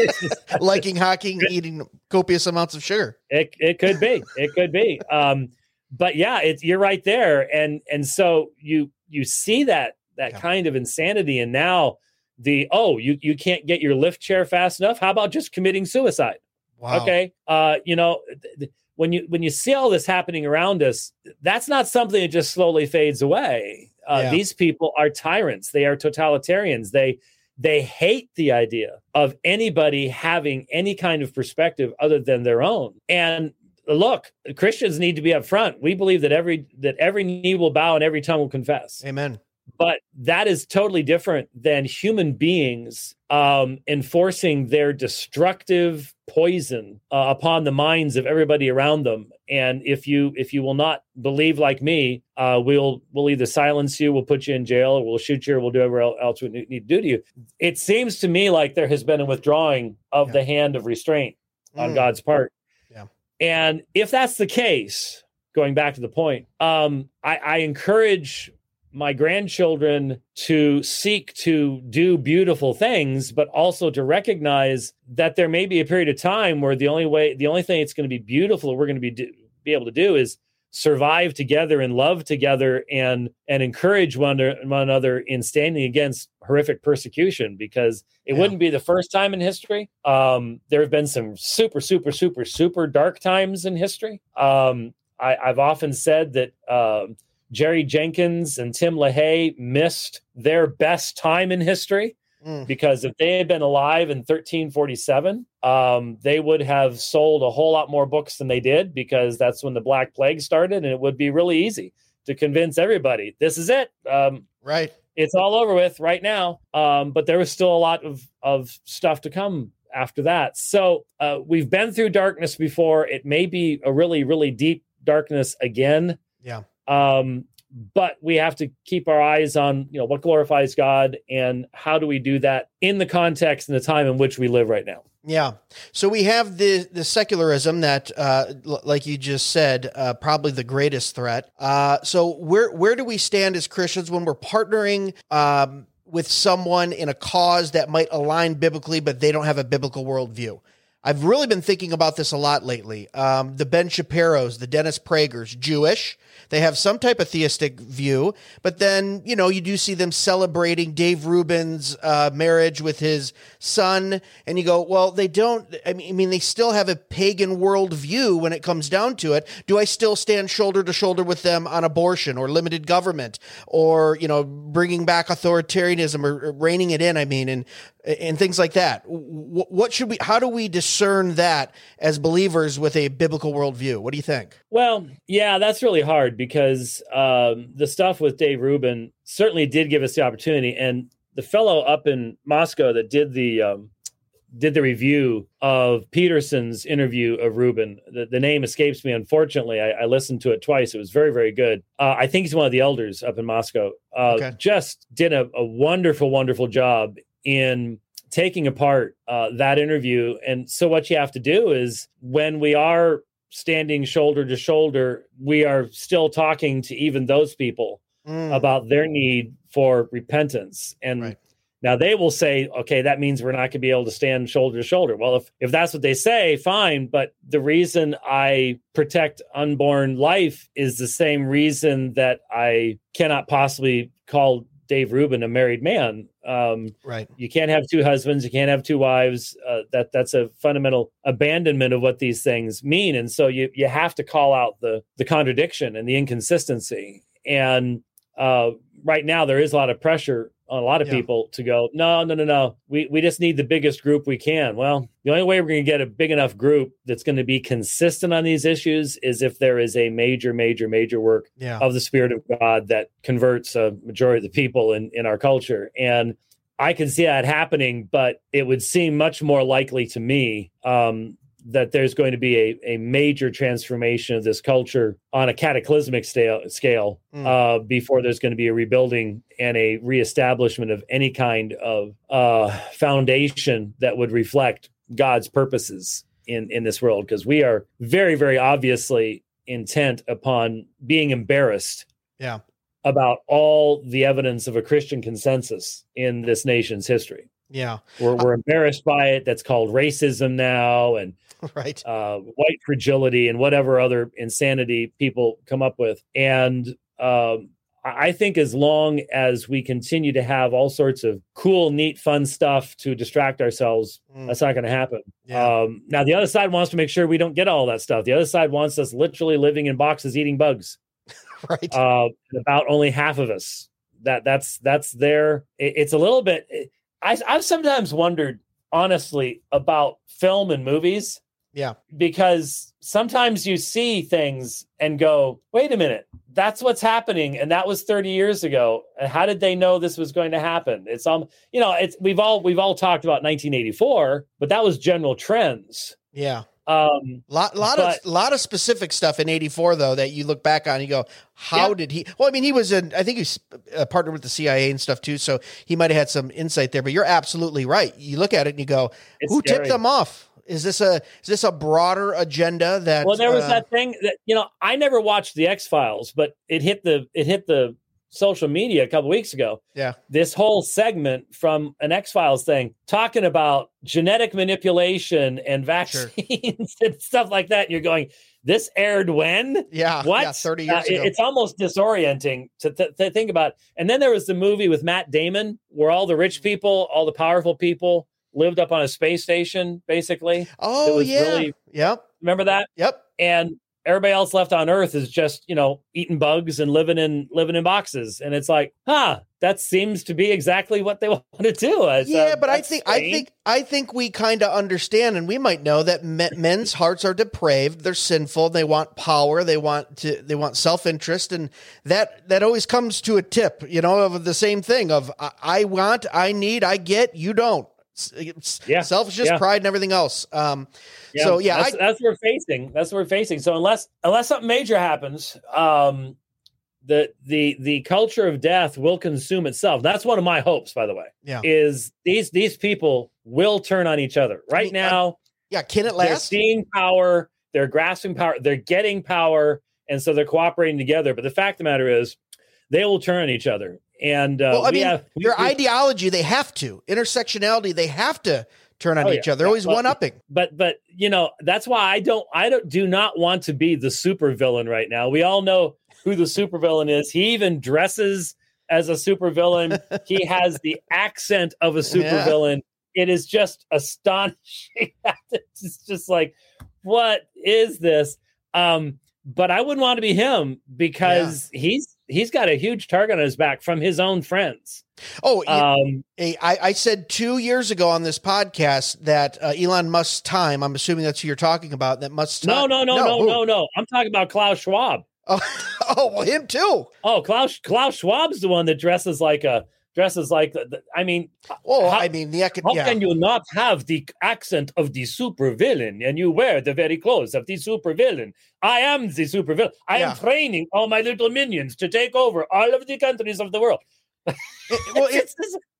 S1: liking hockey, eating copious amounts of sugar.
S2: It it could be, it could be. Um, but yeah, it's you're right there, and and so you you see that that yeah. kind of insanity, and now the oh you you can't get your lift chair fast enough. How about just committing suicide? Wow. Okay. Uh, you know, th- when you when you see all this happening around us, that's not something that just slowly fades away. Uh, yeah. These people are tyrants. They are totalitarians. They they hate the idea of anybody having any kind of perspective other than their own. And look, Christians need to be upfront. We believe that every that every knee will bow and every tongue will confess.
S1: Amen.
S2: But that is totally different than human beings um, enforcing their destructive poison uh, upon the minds of everybody around them. And if you if you will not believe like me, uh, we'll we'll either silence you, we'll put you in jail, or we'll shoot you, or we'll do whatever else we need to do to you. It seems to me like there has been a withdrawing of yeah. the hand of restraint mm. on God's part.
S1: Yeah.
S2: And if that's the case, going back to the point, um, I, I encourage my grandchildren to seek to do beautiful things, but also to recognize that there may be a period of time where the only way, the only thing that's going to be beautiful we're going to be do, be able to do is survive together and love together and and encourage one, one another in standing against horrific persecution because it yeah. wouldn't be the first time in history um, there have been some super super super super dark times in history um, I, have often said that um, Jerry Jenkins and Tim LaHaye missed their best time in history mm. because if they had been alive in 1347, um, they would have sold a whole lot more books than they did because that's when the Black Plague started, and it would be really easy to convince everybody this is it. Um,
S1: right.
S2: It's all over with right now. Um, but there was still a lot of, of stuff to come after that. So uh, we've been through darkness before. It may be a really, really deep darkness again.
S1: Yeah.
S2: Um, but we have to keep our eyes on you know what glorifies God and how do we do that in the context and the time in which we live right now.
S1: Yeah. So we have the the secularism that, uh, l- like you just said, uh, probably the greatest threat. Uh, so where where do we stand as Christians when we're partnering? Um, with someone in a cause that might align biblically, but they don't have a biblical worldview. I've really been thinking about this a lot lately. Um, the Ben Shapiro's, the Dennis Prager's, Jewish. They have some type of theistic view, but then, you know, you do see them celebrating Dave Rubin's uh, marriage with his son. And you go, well, they don't, I mean, I mean, they still have a pagan worldview when it comes down to it. Do I still stand shoulder to shoulder with them on abortion or limited government or, you know, bringing back authoritarianism or, or reining it in? I mean, and and things like that. What should we? How do we discern that as believers with a biblical worldview? What do you think?
S2: Well, yeah, that's really hard because um, the stuff with Dave Rubin certainly did give us the opportunity, and the fellow up in Moscow that did the um, did the review of Peterson's interview of Rubin. The, the name escapes me. Unfortunately, I, I, listened to it twice. It was very, very good. Uh, I think he's one of the elders up in Moscow. Uh, okay. Just did a, a, wonderful, wonderful job in taking apart uh, that interview. And so, what you have to do is when we are standing shoulder to shoulder, we are still talking to even those people mm. about their need for repentance. And right. Now they will say, okay, that means we're not going to be able to stand shoulder to shoulder. Well, if if that's what they say, fine. But the reason I protect unborn life is the same reason that I cannot possibly call Dave Rubin a married man. Um,
S1: right.
S2: You can't have two husbands. You can't have two wives. Uh, that that's a fundamental abandonment of what these things mean. And so you you have to call out the the contradiction and the inconsistency. And uh, right now there is a lot of pressure a lot of
S1: Yeah.
S2: people to go, no, no, no, no. We we just need the biggest group we can. Well, the only way we're going to get a big enough group that's going to be consistent on these issues is if there is a major, major, major work
S1: Yeah.
S2: of the Spirit of God that converts a majority of the people in in our culture. And I can see that happening, but it would seem much more likely to me um, that there's going to be a, a major transformation of this culture on a cataclysmic scale, scale
S1: Mm.
S2: uh, before there's going to be a rebuilding and a reestablishment of any kind of uh, foundation that would reflect God's purposes in, in this world. Because we are very, very obviously intent upon being embarrassed
S1: Yeah.
S2: about all the evidence of a Christian consensus in this nation's history.
S1: Yeah.
S2: We're, we're embarrassed by it. That's called racism now, and
S1: Right.
S2: uh, white fragility, and whatever other insanity people come up with. And um, I think as long as we continue to have all sorts of cool, neat, fun stuff to distract ourselves,
S1: Mm.
S2: that's not going to happen.
S1: Yeah.
S2: Um, now, the other side wants to make sure we don't get all that stuff. The other side wants us literally living in boxes eating bugs
S1: right.
S2: uh, about only half of us. That that's that's there. It, it's a little bit. I I've sometimes wondered honestly about film and movies
S1: yeah.
S2: because sometimes you see things and go, wait a minute, that's what's happening, and that was 30 years ago. And how did they know this was going to happen? It's um, you know, it's we've all we've all talked about 1984, but that was general trends.
S1: Yeah.
S2: Um,
S1: Lot, lot
S2: But-
S1: of, lot of specific stuff in '84 though that you look back on, and you go, "How
S2: Yeah.
S1: did he?" Well, I mean, he was in. I think he's a partner with the CIA and stuff too, so he might have had some insight there. But you're absolutely right. You look at it and you go, "Who
S2: scary.
S1: tipped them off? Is this a is this a broader agenda that?"
S2: well there was
S1: uh,
S2: that thing that you know i never watched the x files but it hit the it hit the social media a couple weeks ago
S1: Yeah.
S2: this whole segment from an x files thing talking about genetic manipulation and vaccines and stuff like that and you're going this aired when
S1: Yeah.
S2: what
S1: Yeah, Thirty
S2: Uh,
S1: years
S2: it-
S1: ago.
S2: it's almost disorienting to, th- to think about and then there was the movie with matt damon where all the
S1: Mm.
S2: rich people all the powerful people lived up on a space station basically
S1: oh
S2: was
S1: yeah.
S2: really-
S1: yep.
S2: remember that
S1: Yep.
S2: and everybody else left on earth is just you know eating bugs and living in living in boxes and it's like huh that seems to be exactly what they want to do It's,
S1: Yeah,
S2: uh,
S1: but I think I think I think we kind of understand, and we might know that me- men's hearts are depraved. They're sinful. They want power. They want to. They want self interest, and that that always comes to a tip. You know, of the same thing of I, I want, I need, I get, you don't.
S2: Yeah,
S1: selfishness,
S2: yeah.
S1: pride, and everything else. Um, so yeah,
S2: that's,
S1: I,
S2: that's what we're facing that's what we're facing so unless unless something major happens um the the the culture of death will consume itself that's one of my hopes by the way
S1: Yeah.
S2: is these these people will turn on each other right
S1: mean, uh,
S2: now
S1: yeah, can it last?
S2: they're seeing power, they're grasping power, they're getting power, and so they're cooperating together. But the fact of the matter is, they will turn on each other. And uh,
S1: well, I
S2: we
S1: mean,
S2: have
S1: their
S2: we-
S1: ideology, they have to intersectionality, they have to turn on
S2: Oh,
S1: each
S2: yeah.
S1: other. They're always
S2: well,
S1: one upping.
S2: but but you know that's why I don't I don't do not want to be the supervillain right now. We all know who the supervillain is. He even dresses as a supervillain. he has the accent of a
S1: Yeah.
S2: supervillain. It is just astonishing. it's just like, what is this? Um, but I wouldn't want to be him because he's he's got a huge target on his back from his own friends.
S1: Oh,
S2: Um,
S1: I, I said two years ago on this podcast that uh, Elon Musk's time. I'm assuming that's who you're talking about. That Musk's
S2: no,
S1: time.
S2: no, no, no, no, no. I'm talking about Klaus Schwab.
S1: Oh, oh, well, him too.
S2: Oh, Klaus Klaus Schwab's the one that dresses like a dresses like I mean,
S1: Oh,
S2: How-
S1: I mean the econ-
S2: how
S1: yeah.
S2: can you not have the accent of the supervillain and you wear the very clothes of the supervillain? I am the supervillain. I
S1: Yeah.
S2: am training all my little minions to take over all of the countries of the world.
S1: well, it,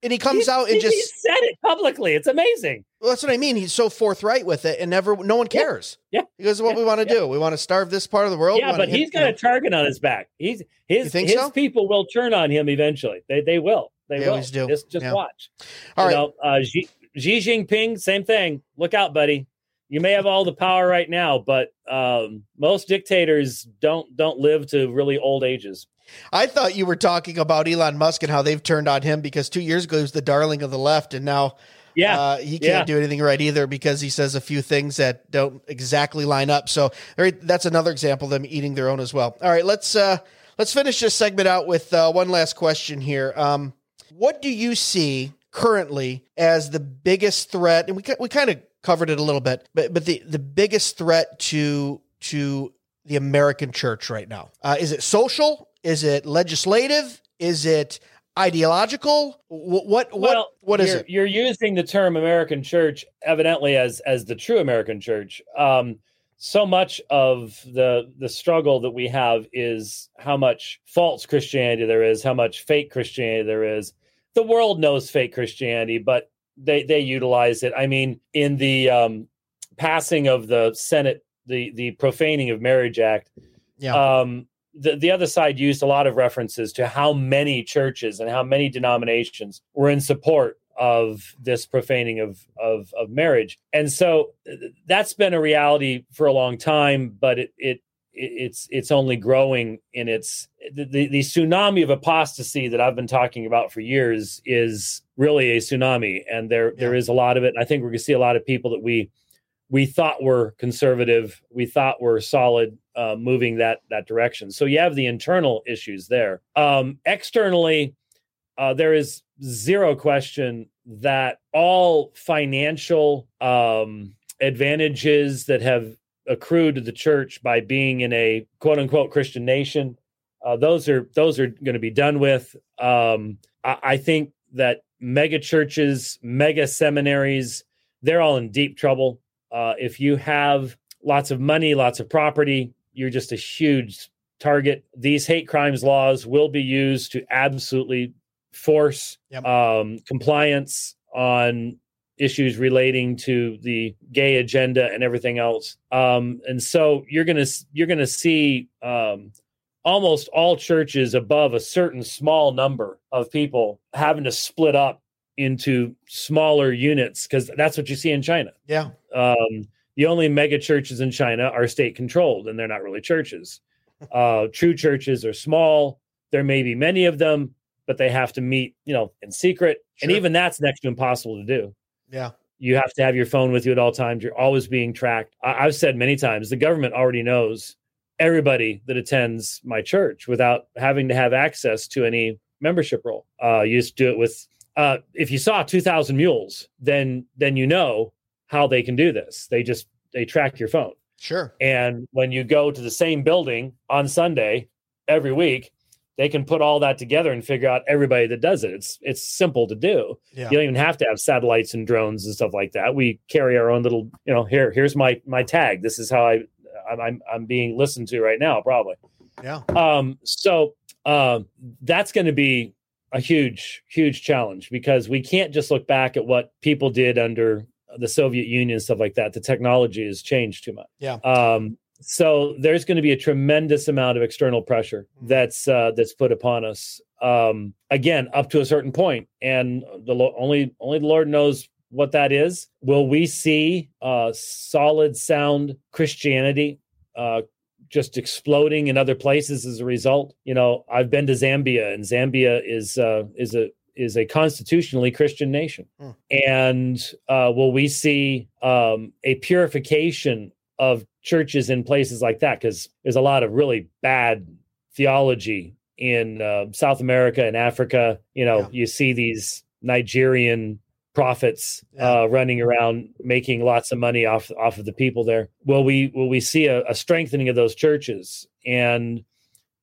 S1: and he comes out and
S2: he,
S1: just
S2: he said it publicly. It's amazing.
S1: Well, that's what I mean. He's so forthright with it, and never no one cares.
S2: Yeah,
S1: he goes, "What
S2: yeah.
S1: we want to
S2: yeah.
S1: do? We want to starve this part of the world."
S2: Yeah, but he's got a target on his back. He's his his
S1: so?
S2: people will turn on him eventually. They they will. They,
S1: they
S2: will.
S1: always do.
S2: Just just
S1: yeah.
S2: watch.
S1: All
S2: you
S1: right.
S2: know, uh, Xi, Xi Jinping, same thing. Look out, buddy. You may have all the power right now, but um, most dictators don't don't live to really old ages.
S1: I thought you were talking about Elon Musk and how they've turned on him because two years ago he was the darling of the left, and now
S2: yeah,
S1: uh, he can't
S2: yeah.
S1: do anything right either because he says a few things that don't exactly line up. So that's another example of them eating their own as well. All right, let's uh, let's finish this segment out with uh, one last question here. Um, what do you see currently as the biggest threat? And we we kind of covered it a little bit, but but the the biggest threat to to the American church right now uh, is it social? Is it legislative? Is it ideological? What what what,
S2: well,
S1: what is
S2: you're,
S1: it?
S2: You're using the term American church evidently as as the true American church. Um, so much of the the struggle that we have is how much false Christianity there is, how much fake Christianity there is. The world knows fake Christianity, but they they utilize it. I mean, in the um, passing of the Senate, the the profaning of marriage act,
S1: yeah.
S2: um, the, the other side used a lot of references to how many churches and how many denominations were in support of this profaning of, of, of marriage. And so uh, that's been a reality for a long time, but it, it, it's it's only growing in its the, the, the tsunami of apostasy that I've been talking about for years is really a tsunami, and there yeah. there is a lot of it. I think we're going to see a lot of people that we we thought we were conservative, we thought we were solid, uh, moving that that direction. So you have the internal issues there. Um, externally, uh, there is zero question that all financial um, advantages that have accrued to the church by being in a quote unquote Christian nation, uh, those are those are going to be done with. Um, I, I think that mega churches, mega seminaries, they're all in deep trouble. Uh, if you have lots of money, lots of property, you're just a huge target. These hate crimes laws will be used to absolutely force
S1: yep.
S2: um, compliance on issues relating to the gay agenda and everything else. Um, and so you're gonna you're gonna see um, almost all churches above a certain small number of people having to split up into smaller units because that's what you see in China.
S1: Yeah.
S2: Um, the only mega churches in China are state controlled and they're not really churches. Uh, true churches are small. There may be many of them, but they have to meet, you know, in secret. Sure. And even that's next to impossible to do.
S1: Yeah.
S2: You have to have your phone with you at all times. You're always being tracked. I- I've said many times the government already knows everybody that attends my church without having to have access to any membership role. Uh, you just do it with uh, if you saw 2000 mules then then you know how they can do this. They just they track your phone.
S1: Sure.
S2: And when you go to the same building on sunday every week they can put all that together and figure out everybody that does it. It's it's simple to do.
S1: Yeah.
S2: you don't even have to have satellites and drones and stuff like that. We carry our own little you know here here's my my tag. This is how i i'm i'm being listened to right now probably.
S1: Yeah.
S2: Um so uh, that's going to be a huge, huge challenge because we can't just look back at what people did under the Soviet Union and stuff like that. The technology has changed too much.
S1: Yeah.
S2: Um, so there's going to be a tremendous amount of external pressure that's uh, that's put upon us. Um, again, up to a certain point, and the lo- only only the Lord knows what that is. Will we see uh, solid, sound Christianity uh, just exploding in other places as a result. You know, I've been to Zambia, and Zambia is uh, is a is a constitutionally Christian nation.
S1: Hmm.
S2: And uh, will we see um, a purification of churches in places like that? Because there's a lot of really bad theology in uh, South America and Africa. You know,
S1: Yeah.
S2: you see these Nigerian prophets
S1: Yeah.
S2: uh, running around making lots of money off off of the people there. Will we will we see a, a strengthening of those churches and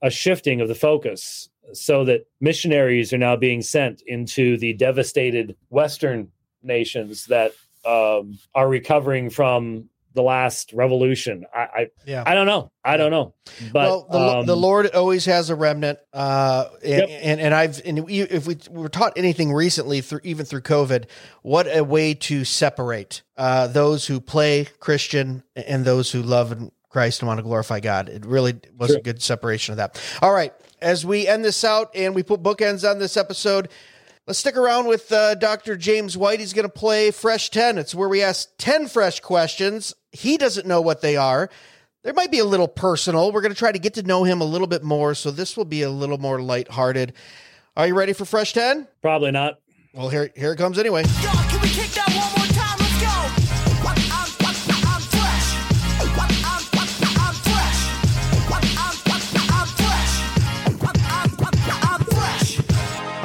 S2: a shifting of the focus so that missionaries are now being sent into the devastated Western nations that um, are recovering from the last revolution. I, I
S1: Yeah.
S2: I don't know. I don't know. But
S1: well, the,
S2: um,
S1: the Lord always has a remnant, uh, and,
S2: Yep.
S1: and and I've and we, if we were taught anything recently through even through COVID, what a way to separate uh, those who play Christian and those who love Christ and want to glorify God. It really was a good separation of that. All right, as we end this out and we put bookends on this episode. Let's stick around with uh, Dr. James White. He's going to play Fresh 10. It's where we ask 10 fresh questions. He doesn't know what they are. There might be a little personal. We're going to try to get to know him a little bit more, so this will be a little more lighthearted. Are you ready for Fresh 10?
S2: probably not.
S1: Well, here, here it comes anyway.
S4: Yo,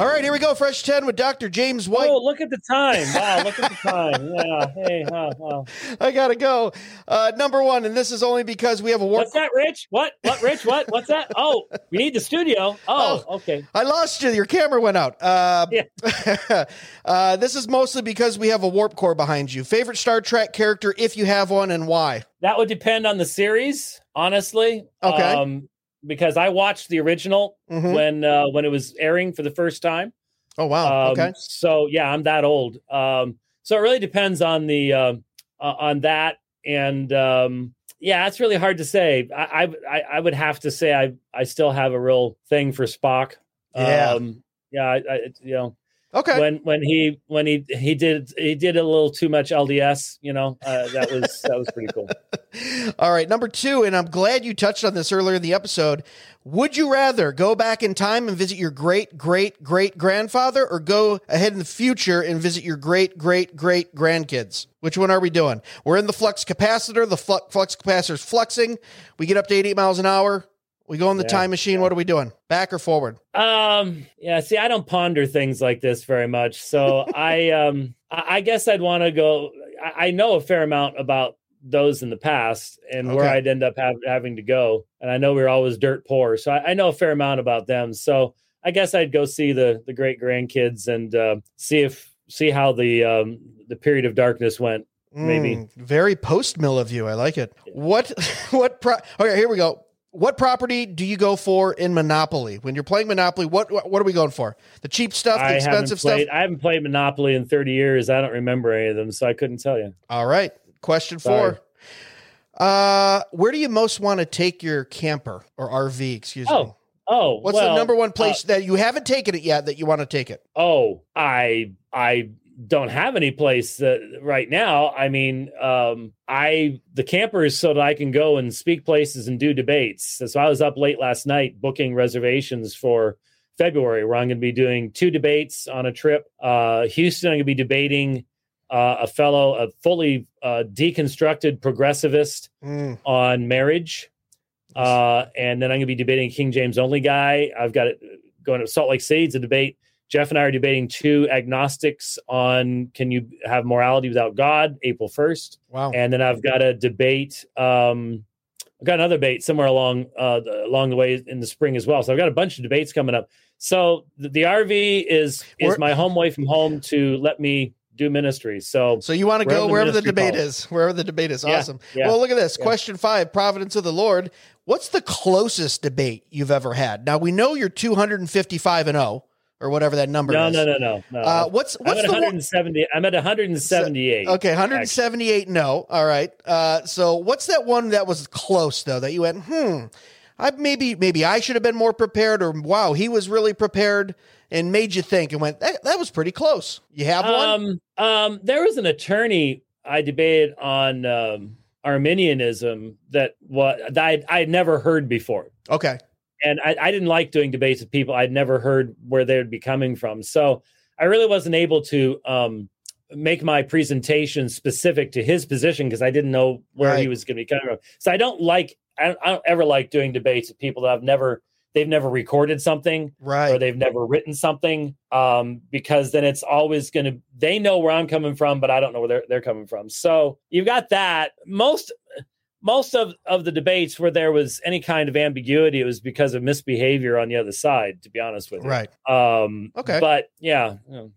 S1: All right, here we go. Fresh 10 with Dr. James White.
S2: Oh, look at the time! Wow, look at the time. Yeah. Hey. Huh, wow.
S1: I got to go. Uh, number one, and this is only because we have a war.
S2: What's that, Rich? What? What, Rich? What? What's that? Oh, we need the studio. Oh, okay.
S1: I lost you. Your camera went out. Uh,
S2: Yeah.
S1: uh, this is mostly because we have a warp core behind you. Favorite Star Trek character, if you have one, and why?
S2: That would depend on the series, honestly.
S1: Okay.
S2: Um, because I watched the original
S1: Mhm.
S2: when uh, when it was airing for the first time.
S1: Oh, wow.
S2: Um,
S1: okay.
S2: So yeah, I'm that old. Um, so it really depends on the uh, uh, on that, and um, yeah, it's really hard to say. I, I I I would have to say I I still have a real thing for Spock.
S1: Yeah.
S2: Um, yeah. I, I you know
S1: Okay.
S2: when when he when he he did he did a little too much LDS. You know uh, that was that was pretty cool.
S1: All right, number two, and I'm glad you touched on this earlier in the episode. Would you rather go back in time and visit your great great great grandfather, or go ahead in the future and visit your great great great grandkids? Which one are we doing? We're in the flux capacitor. The flu- flux capacitor is fluxing. We get up to 88 miles an hour. We go in the
S2: Yeah,
S1: time machine. What are we doing? Back or forward?
S2: Um, yeah, see, I don't ponder things like this very much. So I um I, I guess I'd want to go I, I know a fair amount about those in the past and where I'd end up have, having to go. And I know we are always dirt poor. So I, I know a fair amount about them. So I guess I'd go see the the great grandkids and uh, see if see how the um the period of darkness went. Maybe.
S1: Mm, very post mill of you. I like it. What? What? Pro- okay, here we go. What property do you go for in Monopoly when you're playing Monopoly? What what, are we going for? The cheap stuff, the
S2: I
S1: expensive
S2: played
S1: stuff.
S2: I haven't played Monopoly in 30 years. I don't remember any of them, so I couldn't tell you.
S1: All right. Question
S2: Sorry.
S1: four. Uh, where do you most want to take your camper or RV? Excuse me.
S2: Oh, Oh,
S1: What's
S2: well,
S1: the number one
S2: uh,
S1: place that you haven't taken it yet that you want to take it?
S2: Oh, I I don't have any place that right now. I mean, um, I the camper is so that I can go and speak places and do debates. So I was up late last night booking reservations for February, where I'm going to be doing two debates on a trip. Uh, Houston, I'm going to be debating uh, a fellow, a fully uh, deconstructed progressivist
S1: Mm,
S2: on marriage. Uh, and then I'm going to be debating a King James only guy. I've got it going to Salt Lake City to debate. Jeff and I are debating two agnostics on can you have morality without God, April 1st.
S1: wow.
S2: And then I've got a debate. Um, I've got another debate somewhere along uh, the, along the way in the spring as well. So I've got a bunch of debates coming up. So the, the RV is is my home away from home to let me do ministry. So
S1: So you want to go
S2: the
S1: wherever the
S2: ministry
S1: debate
S2: calls.
S1: is, wherever the debate is.
S2: Yeah,
S1: Awesome.
S2: yeah,
S1: well, look at this.
S2: yeah.
S1: Question five Providence of the Lord. What's the closest debate you've ever had? Now, we know you're 255 and 0, or whatever that number
S2: no,
S1: is.
S2: no, no, no, no.
S1: Uh, what's
S2: I'm
S1: what's
S2: at
S1: the one?
S2: 170. I'm at 178.
S1: Okay, 178 no. All right. Uh, so what's that one that was close though that you went, hmm, I maybe maybe I should have been more prepared, or wow, he was really prepared and made you think and went, that, that was pretty close. You have one?
S2: Um, um, there was an attorney I debated on um, Arminianism that what that I'd, I'd never heard before,
S1: Okay.
S2: And I, I didn't like doing debates with people I'd never heard where they would be coming from. So I really wasn't able to um, make my presentation specific to his position because I didn't know where he was going to be coming from. So I don't like I don't, I don't ever like doing debates with people that I've never they've never recorded something
S1: right or
S2: they've never written something um, because then it's always going to they know where i'm coming from but i don't know where they're, they're coming from so you've got that most most of, of the debates where there was any kind of ambiguity it was because of misbehavior on the other side to be honest with you
S1: Right.
S2: um
S1: Okay.
S2: but yeah you know,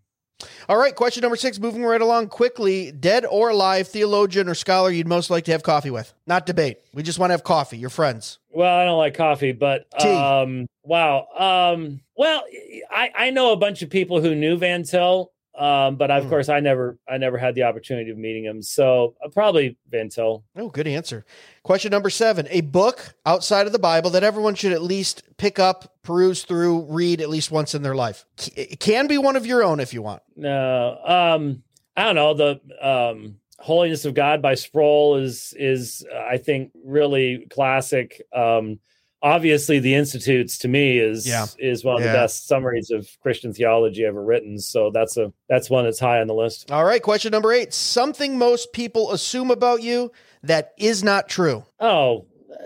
S1: All right, question number six, moving right along quickly. Dead or alive theologian or scholar you'd most like to have coffee with? Not debate. We just want to have coffee. Your friends.
S2: Well, I don't like coffee, but
S1: Tea.
S2: um, wow. Um, well, I I know a bunch of people who knew Van Til, um, but of
S1: Hmm.
S2: course I never I never had the opportunity of meeting him. So uh, probably Van Til.
S1: Oh, good answer. Question number seven, a book outside of the Bible that everyone should at least pick up, peruse through, read at least once in their life. It can be one of your own if you want.
S2: No, um, I don't know. The um, Holiness of God by Sproul is is uh, I think really classic. Um, obviously, the Institutes to me is
S1: Yeah.
S2: is one of
S1: Yeah.
S2: the best summaries of Christian theology ever written. So that's a that's one that's high on the list.
S1: All right, question number eight, something most people assume about you that is not true.
S2: Oh, uh,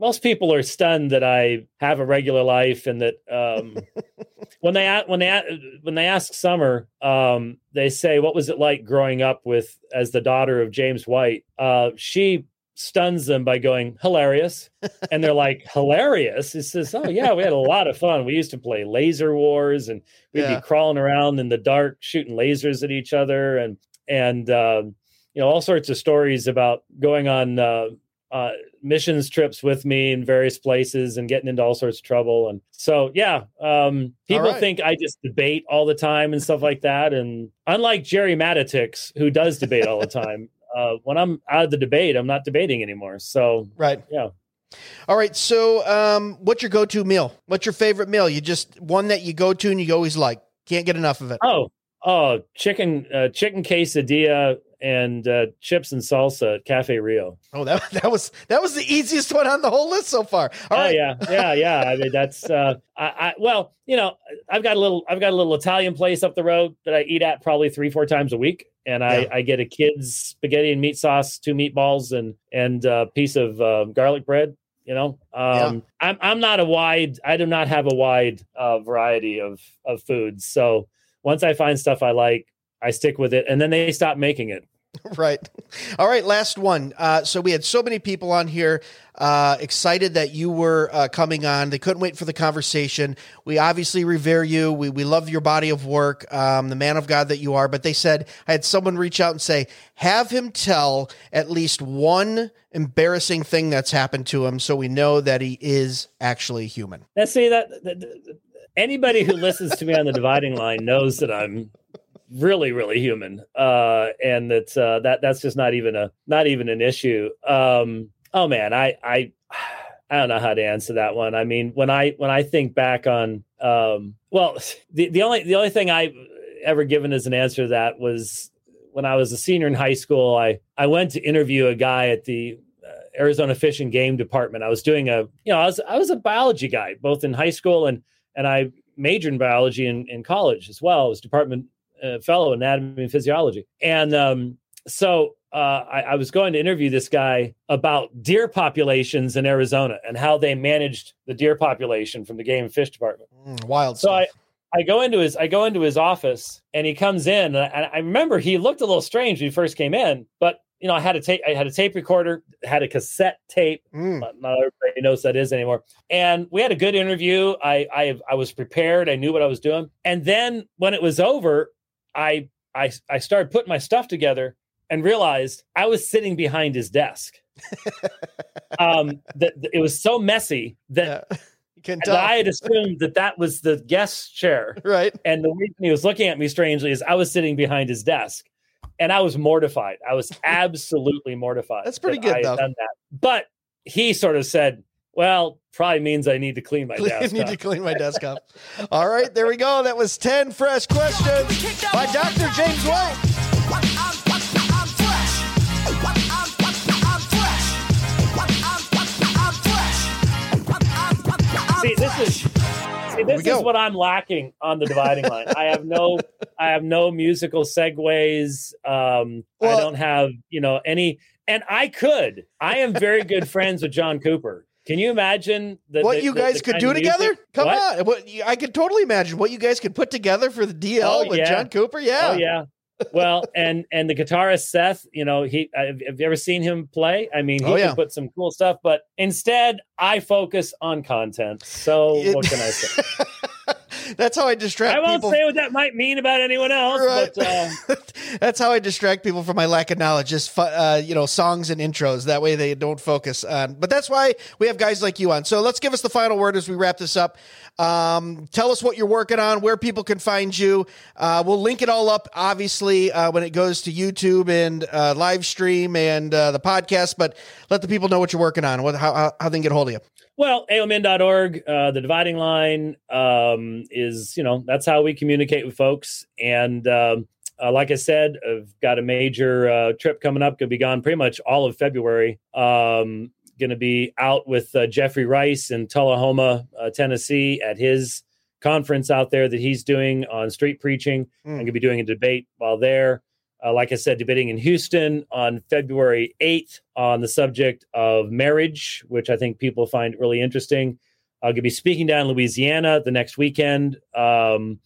S2: most people are stunned that I have a regular life and that um, when they when they when they ask Summer, um, they say, "What was it like growing up with as the daughter of James White?" Uh, she stuns them by going hilarious, and they're like hilarious. He says, "Oh yeah, we had a lot of fun. We used to play laser wars, and we'd
S1: Yeah.
S2: be crawling around in the dark shooting lasers at each other, and and um, you know all sorts of stories about going on." Uh, uh, missions trips with me in various places and getting into all sorts of trouble. And so, yeah, um, people
S1: right.
S2: think I just debate all the time and stuff like that. And unlike Gerry Matatics, who does debate all the time, uh, when I'm out of the debate, I'm not debating anymore. So,
S1: Right.
S2: yeah.
S1: All right. So, um, what's your go-to meal? What's your favorite meal? You just one that you go to and you always like. Can't get enough of it.
S2: Oh, oh, chicken, uh, chicken quesadilla and uh, chips and salsa at Cafe Rio.
S1: Oh, that that was that was the easiest one on the whole list so far. All
S2: oh
S1: right.
S2: yeah, yeah, yeah. I mean, that's uh, I, I well, you know, I've got a little, I've got a little Italian place up the road that I eat at probably three, four times a week, and I,
S1: Yeah.
S2: I get a kid's spaghetti and meat sauce, two meatballs, and and a piece of uh, garlic bread. You know, um, I'm I'm not a wide, I do not have a wide uh, variety of of foods. So once I find stuff I like, I stick with it, and then they stop making it.
S1: Right. All right. Last one. Uh, so we had so many people on here uh, excited that you were uh, coming on. They couldn't wait for the conversation. We obviously revere you. We, we love your body of work, um, the man of God that you are. But they said, I had someone reach out and say, have him tell at least one embarrassing thing that's happened to him so we know that he is actually human.
S2: Let's see that, that- that- anybody who listens to me on the dividing line knows that I'm really, really human, uh, and that uh, that that's just not even a not even an issue. Um, oh man, I I I don't know how to answer that one. I mean, when I when I think back on, um, well, the the only the only thing I ever given as an answer to that was when I was a senior in high school. I I went to interview a guy at the uh, Arizona Fish and Game Department. I was doing a, you know, I was I was a biology guy both in high school and and I majored in biology in, in college as well. I was department uh, fellow in anatomy and physiology, and um, so uh, I, I was going to interview this guy about deer populations in Arizona and how they managed the deer population from the game and fish department.
S1: Mm, wild
S2: So
S1: stuff.
S2: I go into his I go into his office and he comes in and I, I remember he looked a little strange when he first came in, but you know I had a tape I had a tape recorder, had a cassette tape.
S1: Mm,
S2: Not, not everybody knows that is anymore. And we had a good interview. I I I was prepared. I knew what I was doing. And then when it was over, I I I started putting my stuff together and realized I was sitting behind his desk. um, that it was so messy that,
S1: yeah.
S2: I had assumed that that was the guest chair.
S1: right.
S2: And the reason he was looking at me strangely is I was sitting behind his desk and I was mortified. I was absolutely mortified.
S1: That's pretty
S2: that
S1: good,
S2: I had
S1: though.
S2: Done that. But he sort of said, well, probably means I need to clean my desk.
S1: I need
S2: up."
S1: to clean my desk up. All right, there we go. That was 10 fresh questions by Dr. James White.
S2: See, this is see, this
S1: go.
S2: is what I'm lacking on the dividing line. I have no I have no musical segues. Um,
S1: Well-
S2: I don't have, you know, any and I could. I am very good friends with John Cooper. Can you imagine the,
S1: what
S2: the-
S1: you guys
S2: the
S1: could do together? Come
S2: What?
S1: on. What, I could totally imagine what you guys could put together for the DL
S2: Oh,
S1: with
S2: yeah.
S1: John Cooper. Yeah.
S2: Oh yeah. Well, and and the guitarist Seth, you know, he have, you ever seen him play? I mean, he
S1: Oh,
S2: can put some cool stuff, but instead I focus on content. So
S1: It-
S2: what can I say?
S1: That's how I distract
S2: I won't
S1: people.
S2: say what that might mean about anyone else,
S1: Right.
S2: but uh,
S1: That's how I distract people from my lack of knowledge. Just uh, you know, songs and intros. That way they don't focus on. But that's why we have guys like you on. So let's give us the final word as we wrap this up. Um, tell us what you're working on, where people can find you. Uh, we'll link it all up, obviously, uh, when it goes to YouTube and uh, live stream and uh, the podcast. But let the people know what you're working on, what how, how, how they can get a hold of you.
S2: Well, aomin.org, uh, the dividing line um, is, you know, that's how we communicate with folks. And um, uh, like I said, I've got a major uh, trip coming up. Going to be gone pretty much all of February. Um, going to be out with uh, Jeffrey Rice in Tullahoma, uh, Tennessee, at his conference out there that he's doing on street preaching. I'm going to be doing a debate while there. Uh, like I said, debating in Houston on February 8th on the subject of marriage, which I think people find really interesting. I'm going to be speaking down in Louisiana the next weekend um,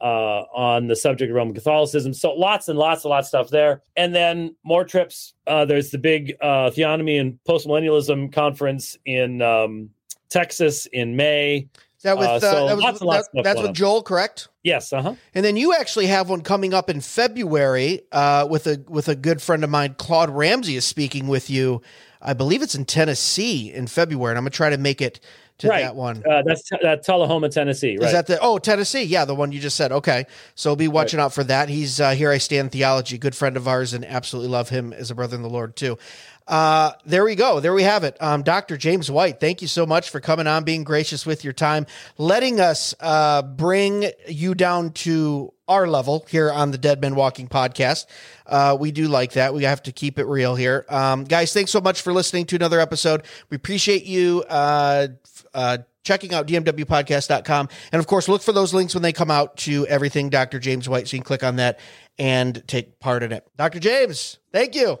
S2: uh, on the subject of Roman Catholicism. So lots and lots and lots of stuff there. And then more trips. Uh, there's the big uh, Theonomy and Postmillennialism conference in um, Texas in May.
S1: That with
S2: Uh, so
S1: that was,
S2: lots and lots
S1: that- that's with. Joel, correct?
S2: Yes, uh huh.
S1: And then you actually have one coming up in February uh, with a with a good friend of mine, Claude Ramsey, is speaking with you. I believe it's in Tennessee in February, and I'm gonna try to make it to
S2: Right.
S1: that one.
S2: Uh, that's uh, Tullahoma, Tennessee. Right.
S1: Is that the oh Tennessee? Yeah, the one you just said. Okay, so be watching out for that. He's uh, here. I stand theology, good friend of ours, and absolutely love him as a brother in the Lord too. Uh, there we go. There we have it. Um, Dr. James White, thank you so much for coming on, being gracious with your time, letting us uh, bring you down to our level here on the Dead Men Walking podcast. Uh, we do like that. We have to keep it real here. Um, guys, thanks so much for listening to another episode. We appreciate you. Uh, uh, checking out dmwpodcast.com. And of course, look for those links when they come out to everything Dr. James White. So you can click on that and take part in it. Dr. James, thank you.